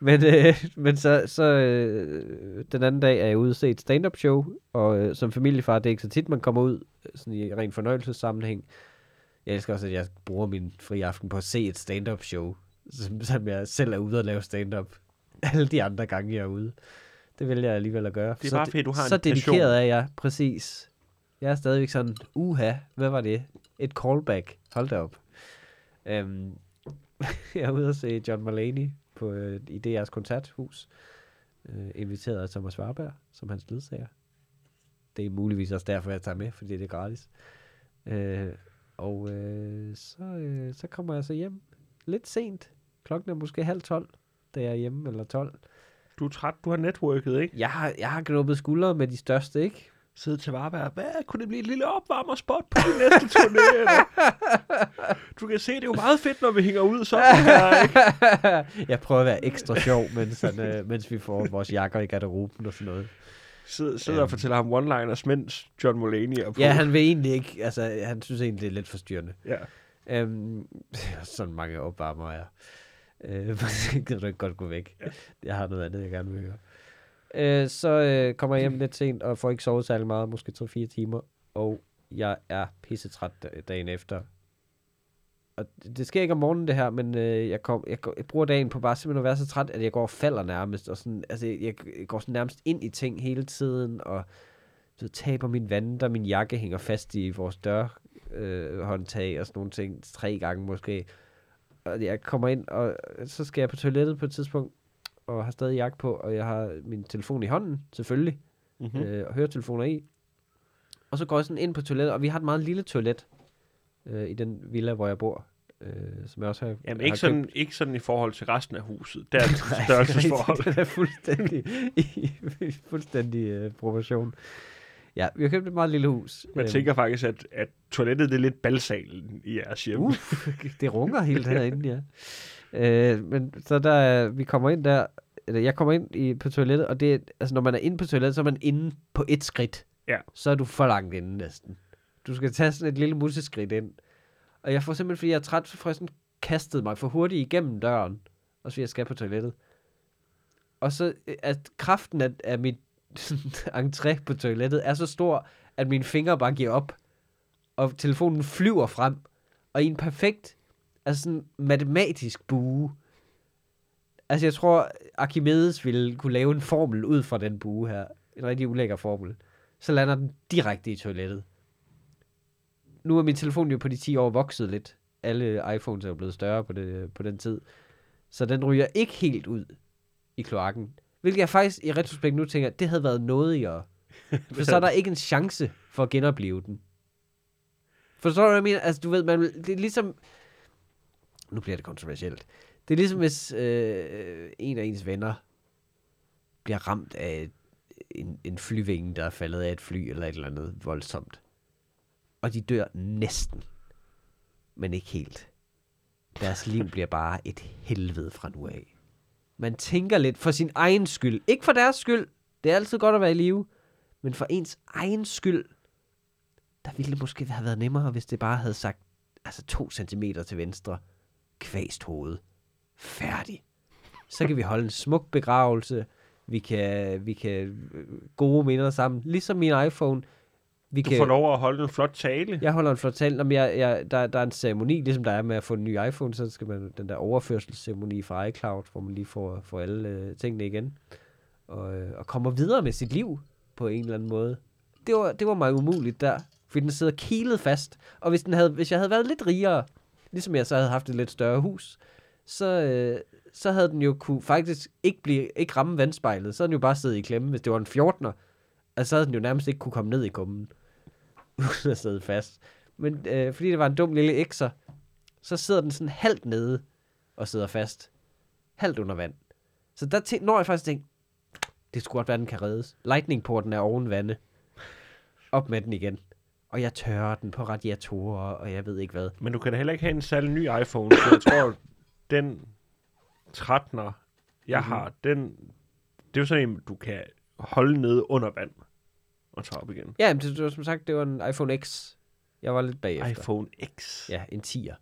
men øh, men så, så øh, den anden dag er jeg ude og se et stand-up show, og øh, som familiefar, det er ikke så tit, man kommer ud sådan i ren fornøjelsessammenhæng. Jeg elsker også, at jeg bruger min fri aften på at se et stand-up show, som, som jeg selv er ude og lave stand-up alle de andre gange, jeg er ude. Det vil jeg alligevel at gøre. Det er Så bare fordi, du har en Så passion. dedikeret er jeg, præcis. Jeg er stadigvæk sådan, uha, hvad var det? Et callback. Hold da op. Øhm, jeg er ude at se John Mulaney på, øh, i DR's koncerthus. Øh, inviteret af Thomas Warberg som hans ledsager. Det er muligvis også derfor, jeg tager med, fordi det er gratis. Øh, og øh, så, øh, så kommer jeg så hjem lidt sent. Klokken er måske halv tolv, da jeg er hjemme, eller tolv. Du er træt, du har networket, ikke? Jeg har, jeg har knuppet skuldre med de største, ikke? Sidde til Varberg. Hvad? Kunne det blive et lille opvarmerspot på din næste turné? Eller? Du kan se, det er jo meget fedt, når vi hænger ud sådan her, ikke? jeg prøver at være ekstra sjov, mens, han, øh, mens vi får vores jakker i garderoben og sådan noget. Sidder, sidder og fortæller ham one-liners, mens John Mulaney er på. Ja, han vil egentlig ikke, altså han synes egentlig, det er lidt forstyrrende. ja. Øhm, sådan mange opvarmer er. Øh, så gider du ikke godt gå væk. Ja. Jeg har noget andet, jeg gerne vil høre. Øh, så øh, kommer jeg hjem lidt sent, og får ikke sovet særlig meget, måske 3-4 timer. Og jeg er pissetræt da- dagen efter. Og det sker ikke om morgenen, det her, men øh, jeg, kom, jeg, jeg bruger dagen på bare simpelthen at være så træt, at jeg går og falder nærmest. Og sådan, altså, jeg, jeg går sådan nærmest ind i ting hele tiden, og så taber min vanter, min jakke hænger fast i vores dør øh, håndtag og sådan nogle ting, tre gange måske. Og jeg kommer ind, og så skal jeg på toilettet på et tidspunkt, og har stadig jakke på, og jeg har min telefon i hånden, selvfølgelig, Mm-hmm. mm. øh, og høretelefoner i. Og så går jeg sådan ind på toilettet, og vi har et meget lille toilet øh, i den villa, hvor jeg bor, øh, som jeg også har Jamen har ikke købt. sådan, ikke sådan i forhold til resten af huset. Der er et størrelsesforhold. Det er fuldstændig, i, fuldstændig øh, proportion. Ja, vi har købt et meget lille hus. Man Øhm, tænker faktisk, at, at toilettet det er lidt balsalen i jeres hjem. Uff, det runger helt herinde, ja. Øh, men så der, er- vi kommer ind der, eller jeg kommer ind i, på toilettet, og det altså når man er inde på toilettet, så er man inde på et skridt. Ja. Så er du for langt inde næsten. Du skal tage sådan et lille museskridt ind. Og jeg får simpelthen, fordi jeg er træt, jeg sådan kastet mig for hurtigt igennem døren. Og så jeg skal på toilettet. Og så øh, at kraften af, af mit entré på toilettet er så stor, at mine fingre bare giver op. Og telefonen flyver frem. Og i en perfekt, altså sådan matematisk bue. Altså jeg tror, Archimedes ville kunne lave en formel ud fra den bue her. En rigtig ulækker formel. Så lander den direkte i toilettet. Nu er min telefon jo på de 10 år vokset lidt. Alle iPhones er jo blevet større på, det, på den tid. Så den ryger ikke helt ud i kloakken. Hvilket jeg faktisk i retrospekt nu tænker, det havde været noget i at... For så er der ikke en chance for at genopleve den. Forstår du, hvad jeg mener? Altså, du ved, man, det er ligesom... Nu bliver det kontroversielt. Det er ligesom, hvis øh, en af ens venner bliver ramt af en, en flyvinge, der er faldet af et fly, eller et eller andet voldsomt. Og de dør næsten. Men ikke helt. Deres liv bliver bare et helvede fra nu af. Man tænker lidt for sin egen skyld. Ikke for deres skyld. Det er altid godt at være i live. Men for ens egen skyld, der ville det måske have været nemmere, hvis det bare havde sagt, altså to centimeter til venstre, kvæst hoved. Færdig. Så kan vi holde en smuk begravelse. Vi kan, vi kan øh, gode minder sammen. Ligesom min iPhone. Vi Du kan, får lov at holde en flot tale. jeg holder en flot tale. Om jeg, jeg, der, der er en ceremoni, ligesom der er med at få en ny iPhone, så skal man den der overførselsceremoni fra iCloud, hvor man lige får, får alle øh, tingene igen. Og, øh, og kommer videre med sit liv på en eller anden måde. Det var, det var mig umuligt der, fordi den sidder kilet fast. Og hvis, den havde, hvis jeg havde været lidt rigere, ligesom jeg så havde haft et lidt større hus, så, øh, så havde den jo kunne faktisk ikke, blive, ikke ramme vandspejlet. Så havde den jo bare siddet i klemme. Hvis det var en 14'er, altså, så havde den jo nærmest ikke kunne komme ned i kummen uden at sidde fast. Men øh, fordi det var en dum lille ekser, så sidder den sådan halvt nede og sidder fast. Halvt under vand. Så der tæ- når jeg faktisk tænkte, det skulle godt være, den kan reddes. Lightningporten er oven vande. Op med den igen. Og jeg tørrer den på radiatorer, og jeg ved ikke hvad. Men du kan da heller ikke have en særlig ny iPhone, så jeg tror, den 13'er, jeg Mhm. har, den, det er jo sådan en, du kan holde nede under vand og tage op igen. Ja, men det, det var som sagt, det var en iPhone X. Jeg var lidt bagefter. iPhone X. Ja, en 10'er.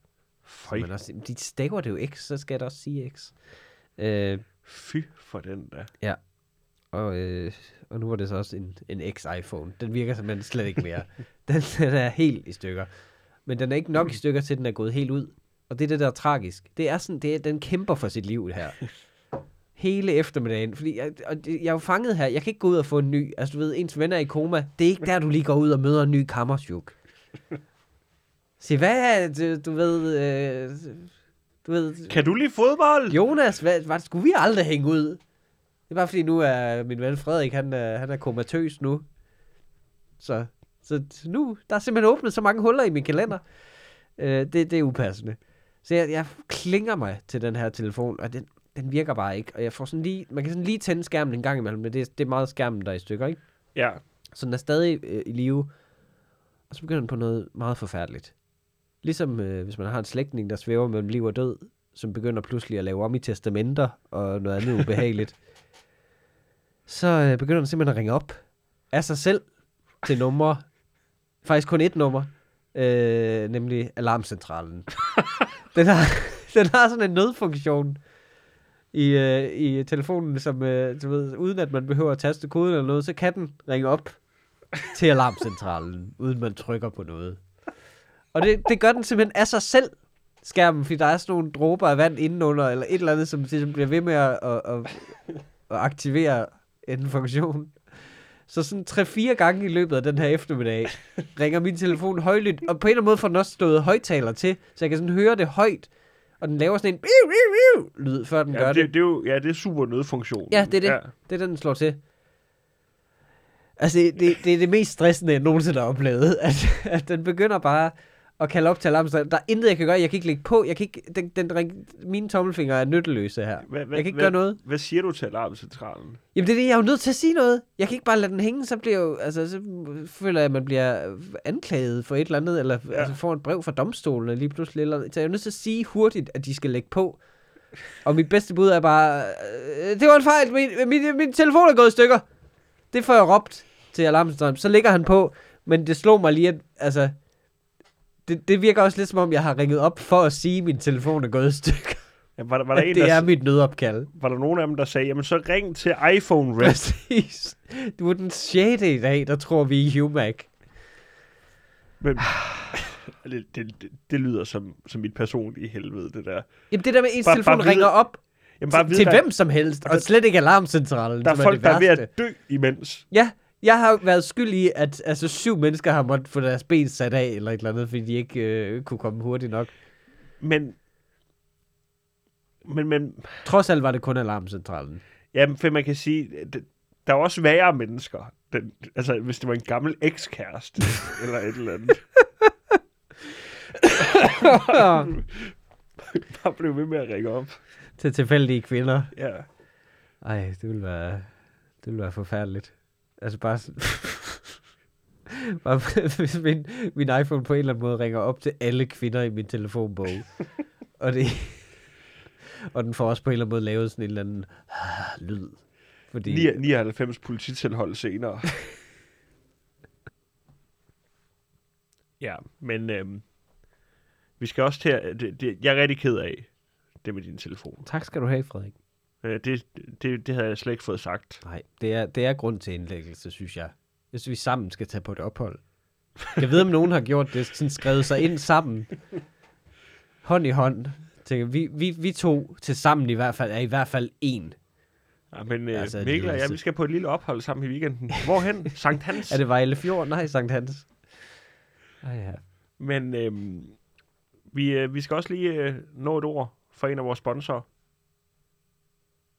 Føj, Men også, de staver det jo X, så skal jeg da også sige X. Øh, fy for den der. Og, øh, og nu var det så også en, en X-iPhone. Den virker simpelthen slet ikke mere. den, den er helt i stykker. Men den er ikke nok i stykker til, den er gået helt ud. Og det er det, der er tragisk. Det er sådan, det er, den kæmper for sit liv, her. Hele eftermiddagen. Fordi jeg, og jeg er jo fanget her. Jeg kan ikke gå ud og få en ny. Altså, du ved, ens venner er i koma. Det er ikke der, du lige går ud og møder en ny kammersjuk. Se, hvad er det, du ved... Øh, du ved, Kan du lide fodbold? Jonas, hvad, hvad skulle vi aldrig hænge ud? Det er bare fordi, nu er min ven Frederik, han er, han er komatøs nu. Så, så nu, der er simpelthen åbnet så mange huller i min kalender. Øh, det, det er upassende. Så jeg, jeg klinger mig til den her telefon, og den, den virker bare ikke. Og jeg får sådan lige, man kan sådan lige tænde skærmen en gang imellem, men det, det er meget skærmen, der er i stykker, ikke? Ja. Så den er stadig øh, i live. Og så begynder den på noget meget forfærdeligt. Ligesom øh, hvis man har en slægtning, der svæver mellem liv og død, som begynder pludselig at lave om i testamenter og noget andet ubehageligt. Så øh, begynder den simpelthen at ringe op af sig selv til numre. Faktisk kun et nummer. Øh, nemlig alarmcentralen. den har, den har sådan en nødfunktion i, øh, i telefonen, som, øh, du ved, uden at man behøver at taste koden eller noget, så kan den ringe op til alarmcentralen, uden man trykker på noget. Og det, det gør den simpelthen af sig selv, skærmen, fordi der er sådan nogle dråber af vand indenunder, eller et eller andet, som ligesom bliver ved med at, at, at, at aktivere en funktion. Så sådan tre-fire gange i løbet af den her eftermiddag, ringer min telefon højlydt, og på en eller anden måde får den også stået højtaler til, så jeg kan sådan høre det højt, og den laver sådan en biu, biu, biu, lyd, før den Ja, gør det, det. det, er jo, ja, det er super nødfunktion. Ja, det er det. Ja. Det er den, den slår til. Altså, det, det, det er det mest stressende, jeg nogensinde har oplevet. At, at den begynder bare at kalde op til alarmcentralen. Der er intet, jeg kan gøre. Jeg kan ikke lægge på. Jeg kan ikke, den, den, ring, mine tommelfingre er nytteløse her. Hvad, hvad, Jeg kan ikke hvad, gøre noget. Hvad siger du til alarmcentralen? Jamen, det er det. Jeg er jo nødt til at sige noget. Jeg kan ikke bare lade den hænge. Så bliver jo, altså, så føler jeg, at man bliver anklaget for et eller andet, eller. Ja. altså, får et brev fra domstolen lige pludselig. Eller, så jeg er nødt til at sige hurtigt, at de skal lægge på. Og mit bedste bud er bare, øh, det var en fejl, min, min, min telefon er gået i stykker. Det får jeg råbt til alarmcentralen. Så ligger han på, men det slog mig lige, at altså, det, det virker også lidt som om, jeg har ringet op for at sige, at min telefon er gået i stykker. Ja, var, der, var, der en, det der, er mit nødopkald. var der nogen af dem, der sagde, jamen så ring til iPhone Red. Præcis. Du er den sjette i dag, der tror vi i Humac. Men, det, det, det, det, lyder som, som mit personlige helvede, det der. Jamen det der med, at ens Bare- telefon bare vide- ringer op Jamen, til, vide, til der, hvem som helst, og der- slet ikke alarmcentralen, der er folk, er der er ved at dø imens. Ja, jeg har været skyld i, at altså, syv mennesker har måttet få deres ben sat af, eller et eller andet, fordi de ikke øh, kunne komme hurtigt nok. Men, men, men Trods alt var det kun alarmcentralen. jamen, for man kan sige, det, der er også værre mennesker. Den, altså, hvis det var en gammel ekskæreste, eller et eller andet. Bare blev ved med at ringe op. til tilfældige kvinder. Ja. Ej, det ville være, det ville være forfærdeligt. Altså bare sådan... bare hvis min, min iPhone på en eller anden måde ringer op til alle kvinder i min telefonbog. og det... Og den får også på en eller anden måde lavet sådan en eller anden ah, lyd. Fordi... 99 polititilhold senere. ja, men øhm, vi skal også til at... Det, det, jeg er rigtig ked af det med din telefon. Tak skal du have, Frederik. Øh, det, det, det havde jeg slet ikke fået sagt. Nej, det er, det er grund til indlæggelse, synes jeg. Jeg synes, vi sammen skal tage på et ophold. Jeg ved, om nogen har gjort det, sådan skrevet sig ind sammen. Hånd i hånd. Tænker, vi, vi, vi to til sammen i hvert fald er i hvert fald en. Ja, men øh, Altså, altså, Mikkel og jeg, lidelse. vi skal på et lille ophold sammen i weekenden. Hvorhen? Sankt Hans. Er det Vejle Fjord? Nej, Sankt Hans. Ej, ja. Men øhm, vi, øh, vi skal også lige øh, nå et ord fra en af vores sponsorer.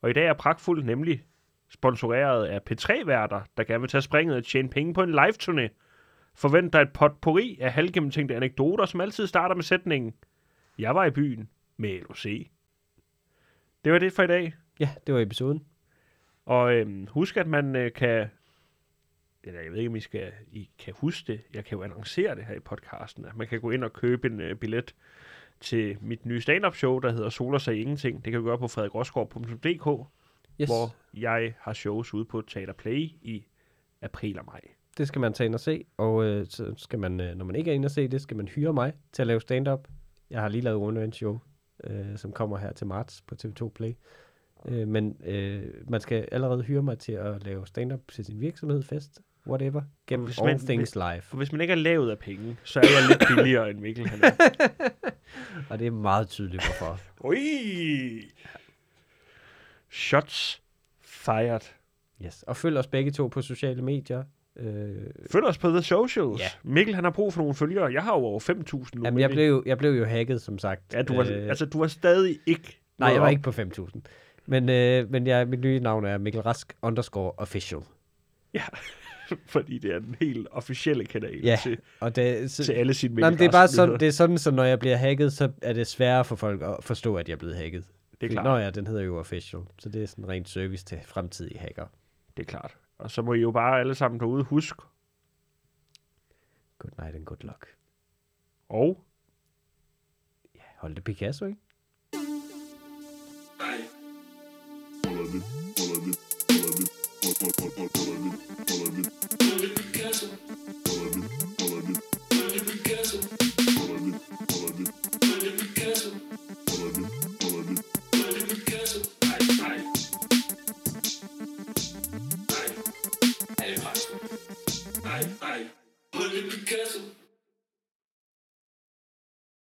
Og i dag er pragtfuld nemlig sponsoreret af P3-værter, der gerne vil tage springet og tjene penge på en live-turné. Forvent dig et potpourri af halvgennemtænkte anekdoter, som altid starter med sætningen Jeg var i byen med LOC. Det var det for i dag. ja, det var episoden. Og øhm, husk, at man øh, kan... Eller jeg ved ikke, om I, skal, I kan huske det. Jeg kan jo annoncere det her i podcasten. At man kan gå ind og købe en øh, billet til mit nye stand-up show, der hedder Soler sig ingenting. Det kan du gøre på frederikroskov.dk, Yes. hvor jeg har shows ude på Teater Play i april og maj. Det skal man tage ind og se, og øh, så skal man, øh, når man ikke er inde og se det, skal man hyre mig til at lave stand-up. Jeg har lige lavet One Man Show, øh, som kommer her til marts på TV2 Play. Øh, men øh, man skal allerede hyre mig til at lave stand-up til sin virksomhed, fest, whatever, gennem Hvis All man- Things Live. Hvis man ikke er lavet af penge, så er jeg lidt billigere end Mikkel. Han er. Og det er meget tydeligt, hvorfor. Ui! Shots fired. Yes. Og følg os begge to på sociale medier. Øh, Følg os på The Socials. Ja. Mikkel, han har brug for nogle følgere. Jeg har jo over 5.000 nu. jamen, men jeg blev, jo- jeg blev jo hacket, som sagt. Ja, du var, Øh, altså, du var stadig ikke... Nej, jeg var op. ikke på 5.000. Men, øh, men jeg, mit nye navn er Mikkel Rask underscore official. Fordi det er den helt officielle kanal Ja, til, Og det, så, til alle sine nej, men det er bare sådan, det er sådan, så når jeg bliver hacket, så er det sværere for folk at forstå, at jeg er blevet hacket. Det er klart. Nå ja, den hedder jo official. Så det er sådan rent service til fremtidige hacker. Det er klart. Og så må I jo bare alle sammen derude huske. Good night and good luck. Og Ja, hold det Picasso, ikke? castle. Under the castle. Under the castle. Under the castle. Aye, aye. Aye. Aye, aye. Aye, aye. Under the castle.